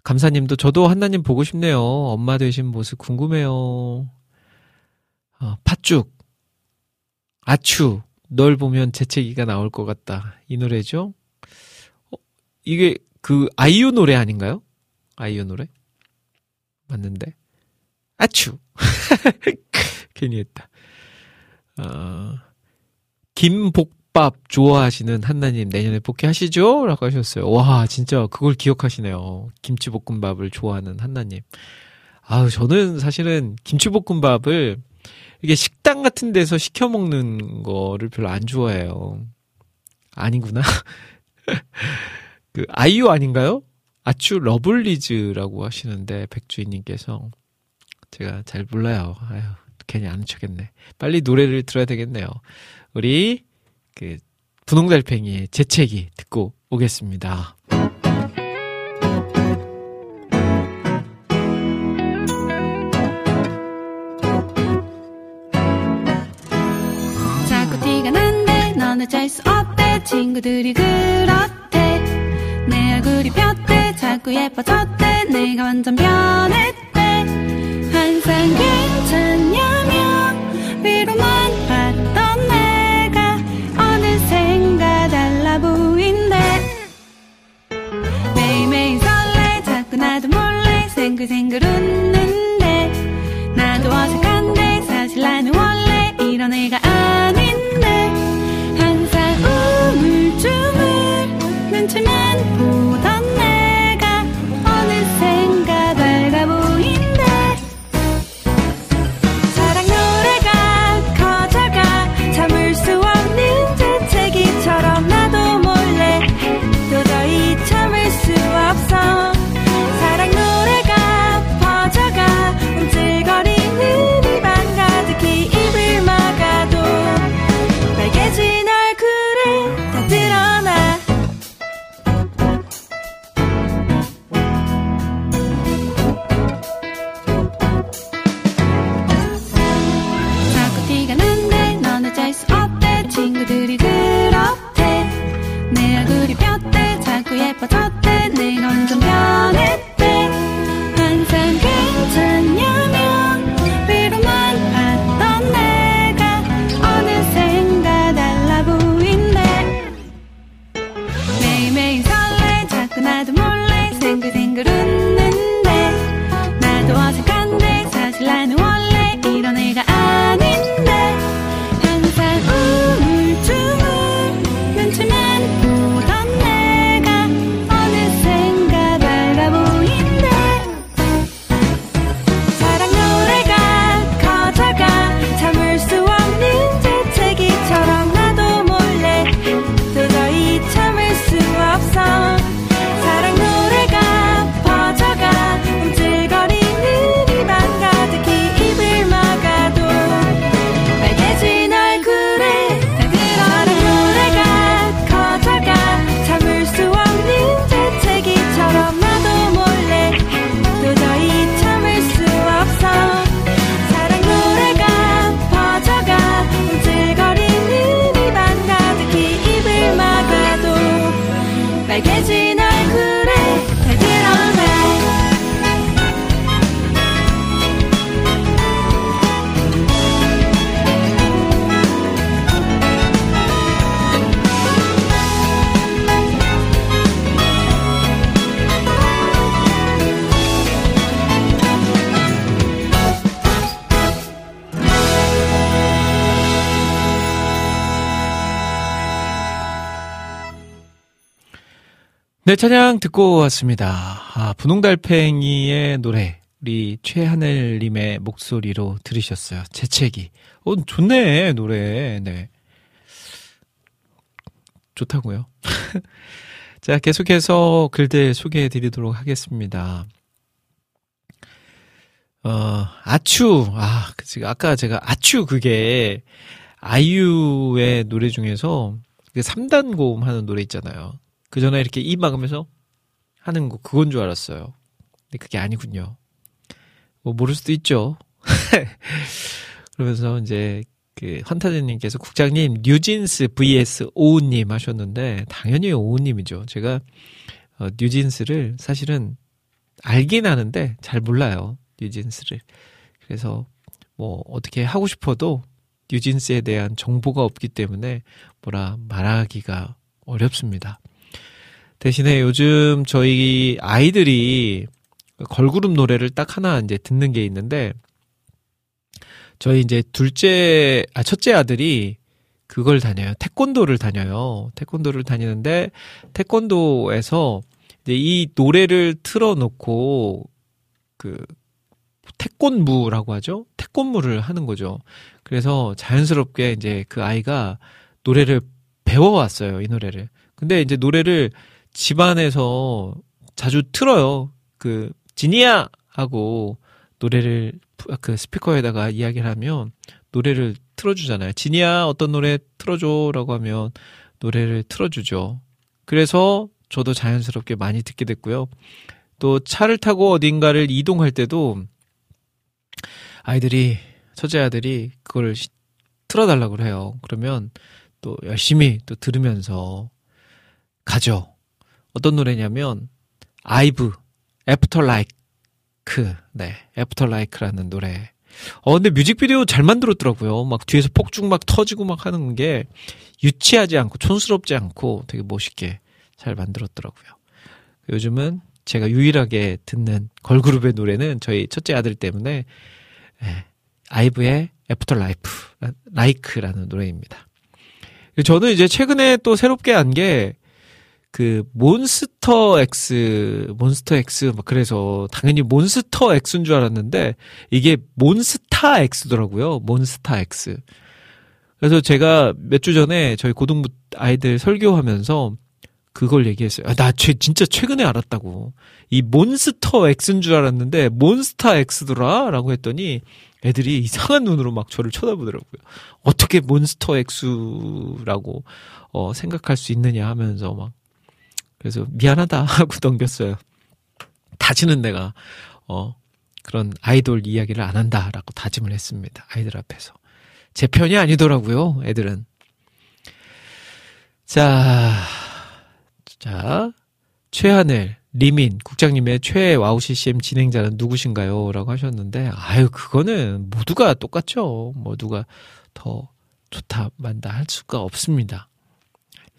[SPEAKER 1] 감사님도 저도 한나님 보고 싶네요. 엄마 되신 모습 궁금해요. 어, 팥죽. 아추. 널 보면 재채기가 나올 것 같다. 이 노래죠? 어, 이게 그 아이유 노래 아닌가요? 아이유 노래? 맞는데. 아추. (laughs) 괜히 했다. 어, 김복 김 밥 좋아하시는 한나님 내년에 복귀하시죠? 라고 하셨어요. 와, 진짜 그걸 기억하시네요. 김치볶음밥을 좋아하는 한나님. 아우, 저는 사실은 김치볶음밥을 이게 식당 같은 데서 시켜 먹는 거를 별로 안 좋아해요. 아니구나. (laughs) 그, 아이유 아닌가요? 아추 러블리즈라고 하시는데, 백주인님께서. 제가 잘 몰라요. 아유, 괜히 안 척했네. 빨리 노래를 들어야 되겠네요. 우리 그 분홍달팽이의 재채기 듣고 오겠습니다.
[SPEAKER 5] 자꾸 티가 난데 넌 어쩔 수 없대. 친구들이 그렇대. 내 얼굴이 폈대. 자꾸 예뻐졌대. 내가 완전 변했대. 항상 괜찮 생글생글 웃는데 나도 어색한데 사실 나는 원래 이런 애가 아닌데 항상 우물쭈물 눈치만 보던
[SPEAKER 1] 찬양 듣고 왔습니다. 아, 분홍달팽이의 노래. 우리 최하늘님의 목소리로 들으셨어요. 재채기. 어, 좋네, 노래. 네. 좋다고요. (laughs) 자, 계속해서 글들 소개해 드리도록 하겠습니다. 어, 아추. 아, 그, 아까 제가 아추 그게 아이유의 노래 중에서 그 3단 고음 하는 노래 있잖아요. 그 전에 이렇게 입 막으면서 하는 거 그건 줄 알았어요. 근데 그게 아니군요. 뭐 모를 수도 있죠. (laughs) 그러면서 이제 그 헌타제님께서 국장님 뉴진스 vs 오우님 하셨는데 당연히 오우님이죠. 제가 어, 뉴진스를 사실은 알긴 하는데 잘 몰라요. 뉴진스를. 그래서 뭐 어떻게 하고 싶어도 뉴진스에 대한 정보가 없기 때문에 뭐라 말하기가 어렵습니다. 대신에 요즘 저희 아이들이 걸그룹 노래를 딱 하나 이제 듣는 게 있는데 저희 이제 둘째 아 첫째 아들이 그걸 다녀요. 태권도를 다녀요. 태권도를 다니는데 태권도에서 이제 이 노래를 틀어 놓고 그 태권무라고 하죠. 태권무를 하는 거죠. 그래서 자연스럽게 이제 그 아이가 노래를 배워왔어요. 이 노래를. 근데 이제 노래를 집안에서 자주 틀어요. 그 지니야 하고 노래를 그 스피커에다가 이야기를 하면 노래를 틀어주잖아요. 지니야 어떤 노래 틀어줘라고 하면 노래를 틀어주죠. 그래서 저도 자연스럽게 많이 듣게 됐고요. 또 차를 타고 어딘가를 이동할 때도 아이들이 첫째 아들이 그거를 틀어달라고 그래요. 그러면 또 열심히 또 들으면서 가죠. 어떤 노래냐면 아이브 After Like 네 After Like라는 노래. 어 근데 뮤직비디오 잘 만들었더라고요. 막 뒤에서 폭죽 막 터지고 막 하는 게 유치하지 않고 촌스럽지 않고 되게 멋있게 잘 만들었더라고요. 요즘은 제가 유일하게 듣는 걸그룹의 노래는 저희 첫째 아들 때문에 예, 아이브의 After Life Like라는 노래입니다. 저는 이제 최근에 또 새롭게 한게 그 Monster X Monster X 막 그래서 당연히 Monster X인 줄 알았는데 이게 Monsta X더라고요. Monsta X. 그래서 제가 몇 주 전에 저희 고등부 아이들 설교하면서 그걸 얘기했어요. 아, 나 최, 진짜 최근에 알았다고. 이 몬스터 X인 줄 알았는데 몬스타 X더라? 라고 했더니 애들이 이상한 눈으로 막 저를 쳐다보더라고요. 어떻게 몬스터 X라고 어, 생각할 수 있느냐 하면서 막 그래서 미안하다 (laughs) 하고 넘겼어요. 다시는 내가 어 그런 아이돌 이야기를 안 한다라고 다짐을 했습니다. 아이들 앞에서. 제 편이 아니더라고요, 애들은. 자, 자, 최하늘, 리민, 국장님의 최애 와우 CCM 진행자는 누구신가요? 라고 하셨는데, 아유, 그거는 모두가 똑같죠. 모두가 더 좋다, 만다 할 수가 없습니다.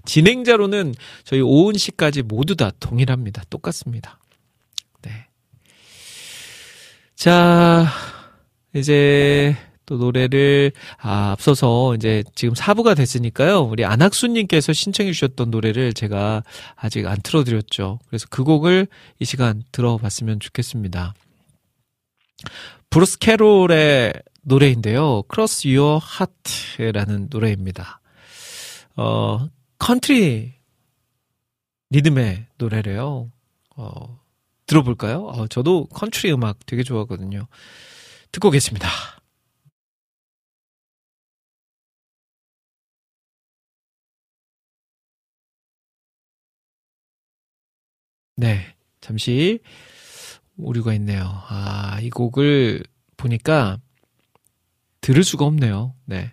[SPEAKER 1] 진행자로는 저희 오은 씨까지 모두 다 동일합니다. 똑같습니다. 네. 자, 이제 또 노래를 아, 앞서서 이제 지금 4부가 됐으니까요. 우리 안학수님께서 신청해 주셨던 노래를 제가 아직 안 틀어드렸죠. 그래서 그 곡을 이 시간 들어봤으면 좋겠습니다. 브루스 캐롤의 노래인데요. Cross Your Heart라는 노래입니다. 어, 컨트리 리듬의 노래래요. 어, 들어볼까요? 어, 저도 컨트리 음악 되게 좋아하거든요. 듣고 오겠습니다. 네, 잠시 오류가 있네요. 아, 이 곡을 보니까 들을 수가 없네요. 네.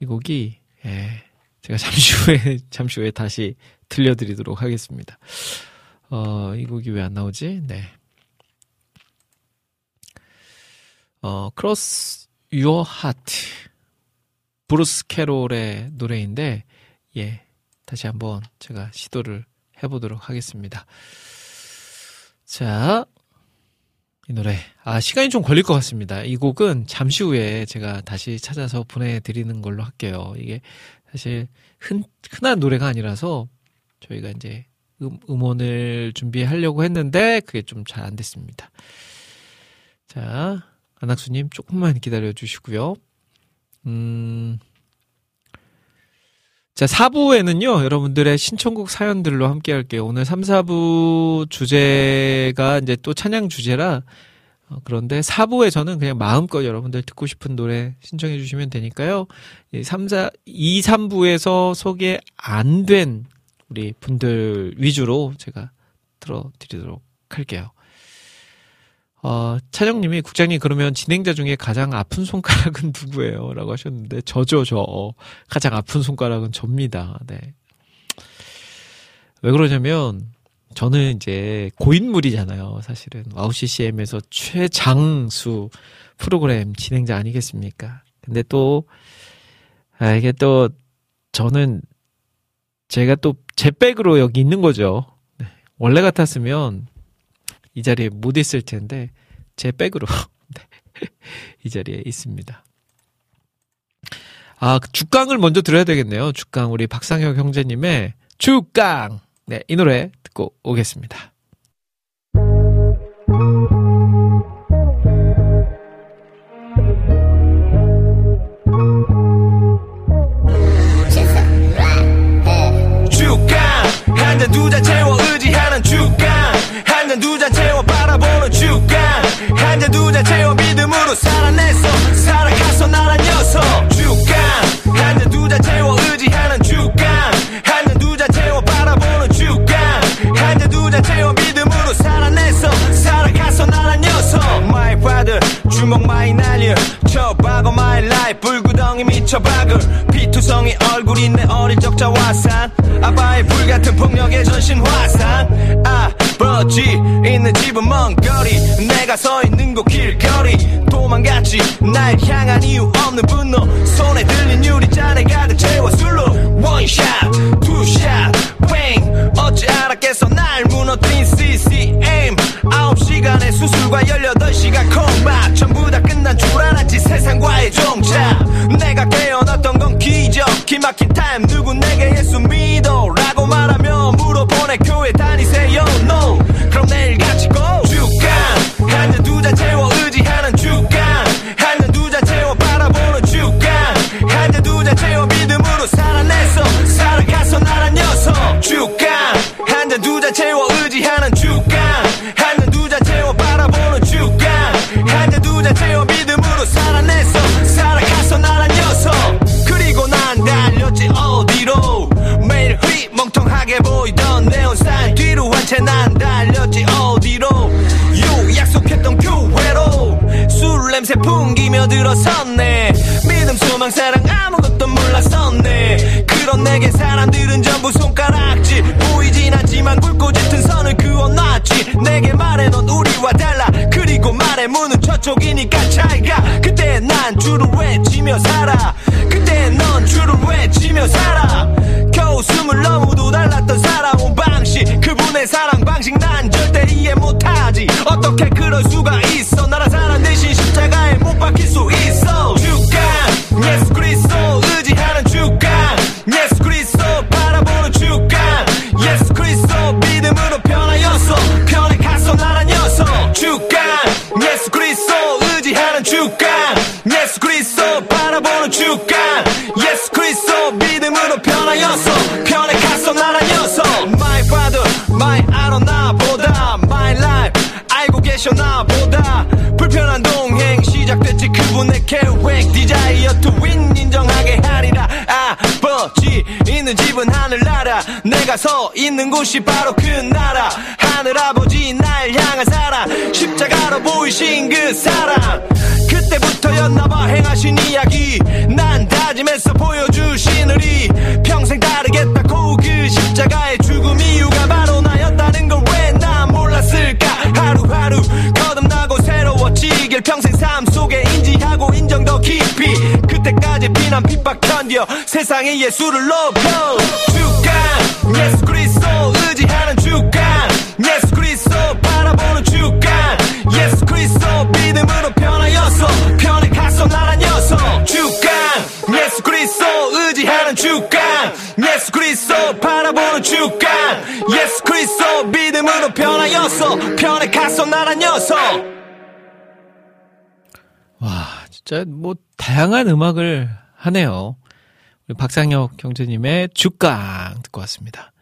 [SPEAKER 1] 이 곡이, 예, 제가 잠시 후에, (laughs) 잠시 후에 다시 들려드리도록 하겠습니다. 어, 이 곡이 왜 안 나오지? 네. 어, Cross Your Heart. 브루스 캐롤의 노래인데, 예, 다시 한번 제가 시도를 해보도록 하겠습니다. 자, 이 노래. 아, 시간이 좀 걸릴 것 같습니다. 이 곡은 잠시 후에 제가 다시 찾아서 보내드리는 걸로 할게요. 이게 사실 흔, 흔한 노래가 아니라서 저희가 이제 음, 음원을 준비하려고 했는데 그게 좀 잘 안 됐습니다. 자, 안학수님 조금만 기다려 주시고요. 음, 자, 4부에는요, 여러분들의 신청곡 사연들로 함께 할게요. 오늘 3, 4부 주제가 이제 또 찬양 주제라, 어, 그런데 4부에 저는 그냥 마음껏 여러분들 듣고 싶은 노래 신청해 주시면 되니까요. 이 3, 4, 2, 3부에서 소개 안 된 우리 분들 위주로 제가 들어드리도록 할게요. 어, 차정님이 국장님 그러면 진행자 중에 가장 아픈 손가락은 (laughs) 누구예요? 라고 하셨는데 저죠 저 가장 아픈 손가락은 접니다. 네. 왜 그러냐면 저는 이제 고인물이잖아요. 사실은 와우 CCM에서 최장수 프로그램 진행자 아니겠습니까? 근데 또 아, 이게 또 저는 제가 또 제 백으로 여기 있는 거죠. 네. 원래 같았으면 이 자리에 못 있을 텐데 제 백으로 (laughs) 네. 이 자리에 있습니다. 아, 그 죽강을 먼저 들어야 되겠네요. 죽강 우리 박상혁 형제님의 죽강. 네, 이 노래 듣고 오겠습니다.
[SPEAKER 4] 주먹 많이 날려. 쳐박어 my life. 불구덩이 미쳐박을. 피투성이 얼굴이 내 어릴 적 자화상 아빠의 불같은 폭력의 전신 화상 아버지 있는 집은 먼 거리. 내가 서 있는 곳 길거리. 도망갔지. 날 향한 이유 없는 분노. 손에 들린 유리잔에 가득 채워 술로. 원샷 투샷 뱅 어찌 알았겠어? 날 무너뜨린 CCM 9시간의 수술과 18시간 콩밥. 전부 다 끝난 줄 알았지 세상과의 종착 내가 깨어났던 건 기적. 기막힌 타임 누구 내게 예수 믿어 라고 말하며 풍기며 들어섰네. 믿음 소망 사랑 아무것도 몰랐었네. 그런 내게 사람들은 전부 손가락질. 보이진 않지만 굵고 짙은 선을 그어놨지. 내게 말해 넌 우리와 달라. 그리고 말해 문은 저쪽이니까 잘가. 그때 난 줄을 외치며 살아. 그때 넌 줄을 외치며 살아 내가 서 있는 곳이 바로 그 나라. 하늘아버지 날 향한 사랑. 십자가로 보이신 그 사랑. 그때부터였나봐 행하신 이야기. 난 다짐했어 보여주시느니 평생 따르겠다고 그 십자가의 죽음 이유가 바로 나였다는 걸 왜 난 몰랐을까? 하루하루 거듭나고 새로워지길 평생 삶 속에 인지하고 인정 더 깊이. 그때까지 비난 핍박 견뎌 세상에 예수를 높여 주강 예수 그리스도 의지하는 주강 예수 그리스도 바라보는 주강 예수 그리스도 믿음으로 변하였어 변해갔어 나란 녀석 주강 예수 그리스도 의지하는 주강 예수 그리스도 바라보는 주강 예수 그리스도 믿음으로 변하였어 변해갔어 나란 녀석
[SPEAKER 1] 와, 진짜 뭐 다양한 음악을 하네요. 박상혁 형제님의 죽강 듣고 왔습니다.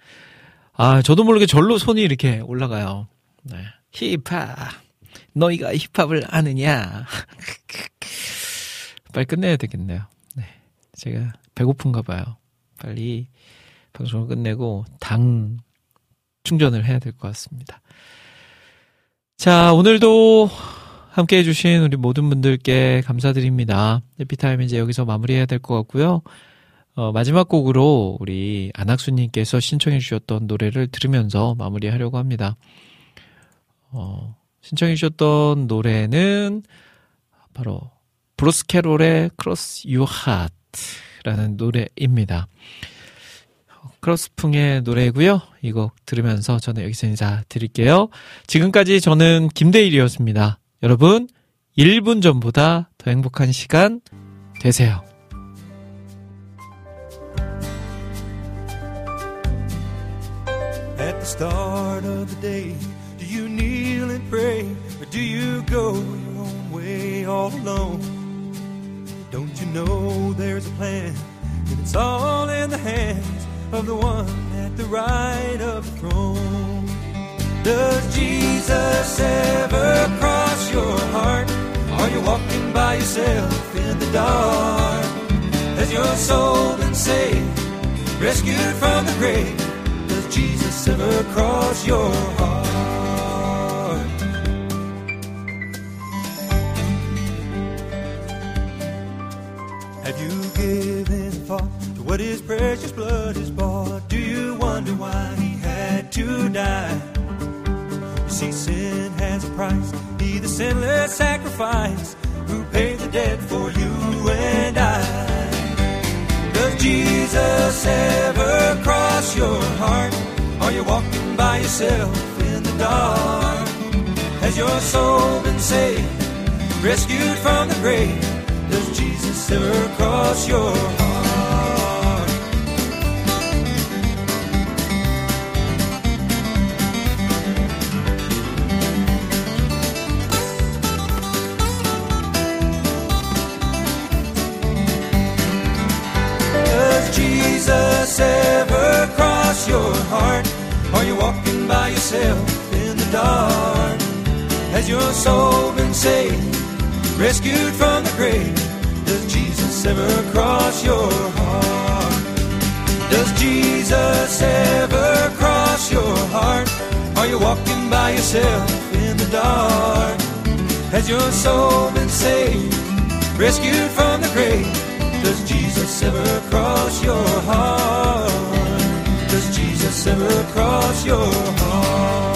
[SPEAKER 1] 아, 저도 모르게 절로 손이 이렇게 올라가요. 네. 힙합. 너희가 힙합을 아느냐. (laughs) 빨리 끝내야 되겠네요. 네. 제가 배고픈가 봐요. 빨리 방송을 끝내고 당 충전을 해야 될 것 같습니다. 자, 오늘도 함께 해주신 우리 모든 분들께 감사드립니다. 해피타임 이제 여기서 마무리해야 될 것 같고요. 어, 마지막 곡으로 우리 안학수님께서 신청해 주셨던 노래를 들으면서 마무리하려고 합니다. 어, 신청해 주셨던 노래는 바로 브루스 캐롤의 Cross Your Heart라는 노래입니다. 크로스풍의 노래고요. 이 곡 들으면서 저는 여기서 인사 드릴게요. 지금까지 저는 김대일이었습니다. 여러분, 1분 전보다 더 행복한 시간 되세요.
[SPEAKER 9] Start of the day, do you kneel and pray, or do you go your own way all alone? Don't you know there's a plan, and it's all in the hands of the one at the right of the throne? Does Jesus ever cross your heart? Are you walking by yourself in the dark? Has your soul been saved, rescued from the grave? Jesus ever cross your heart? Have you given thought to what his precious blood has bought? Do you wonder why he had to die? You see, sin has a price. He, the sinless sacrifice, who paid the debt for you and I. Does Jesus ever cross your heart? Are you walking by yourself in the dark? Has your soul been saved, rescued from the grave? Does Jesus ever cross your heart? Cross your heart? Are you walking by yourself in the dark? Has your soul been saved, rescued from the grave? Does Jesus ever cross your heart? Does Jesus ever cross your heart? Are you walking by yourself in the dark? Has your soul been saved, rescued from the grave? Does Jesus ever cross your heart? Does Jesus ever cross your heart?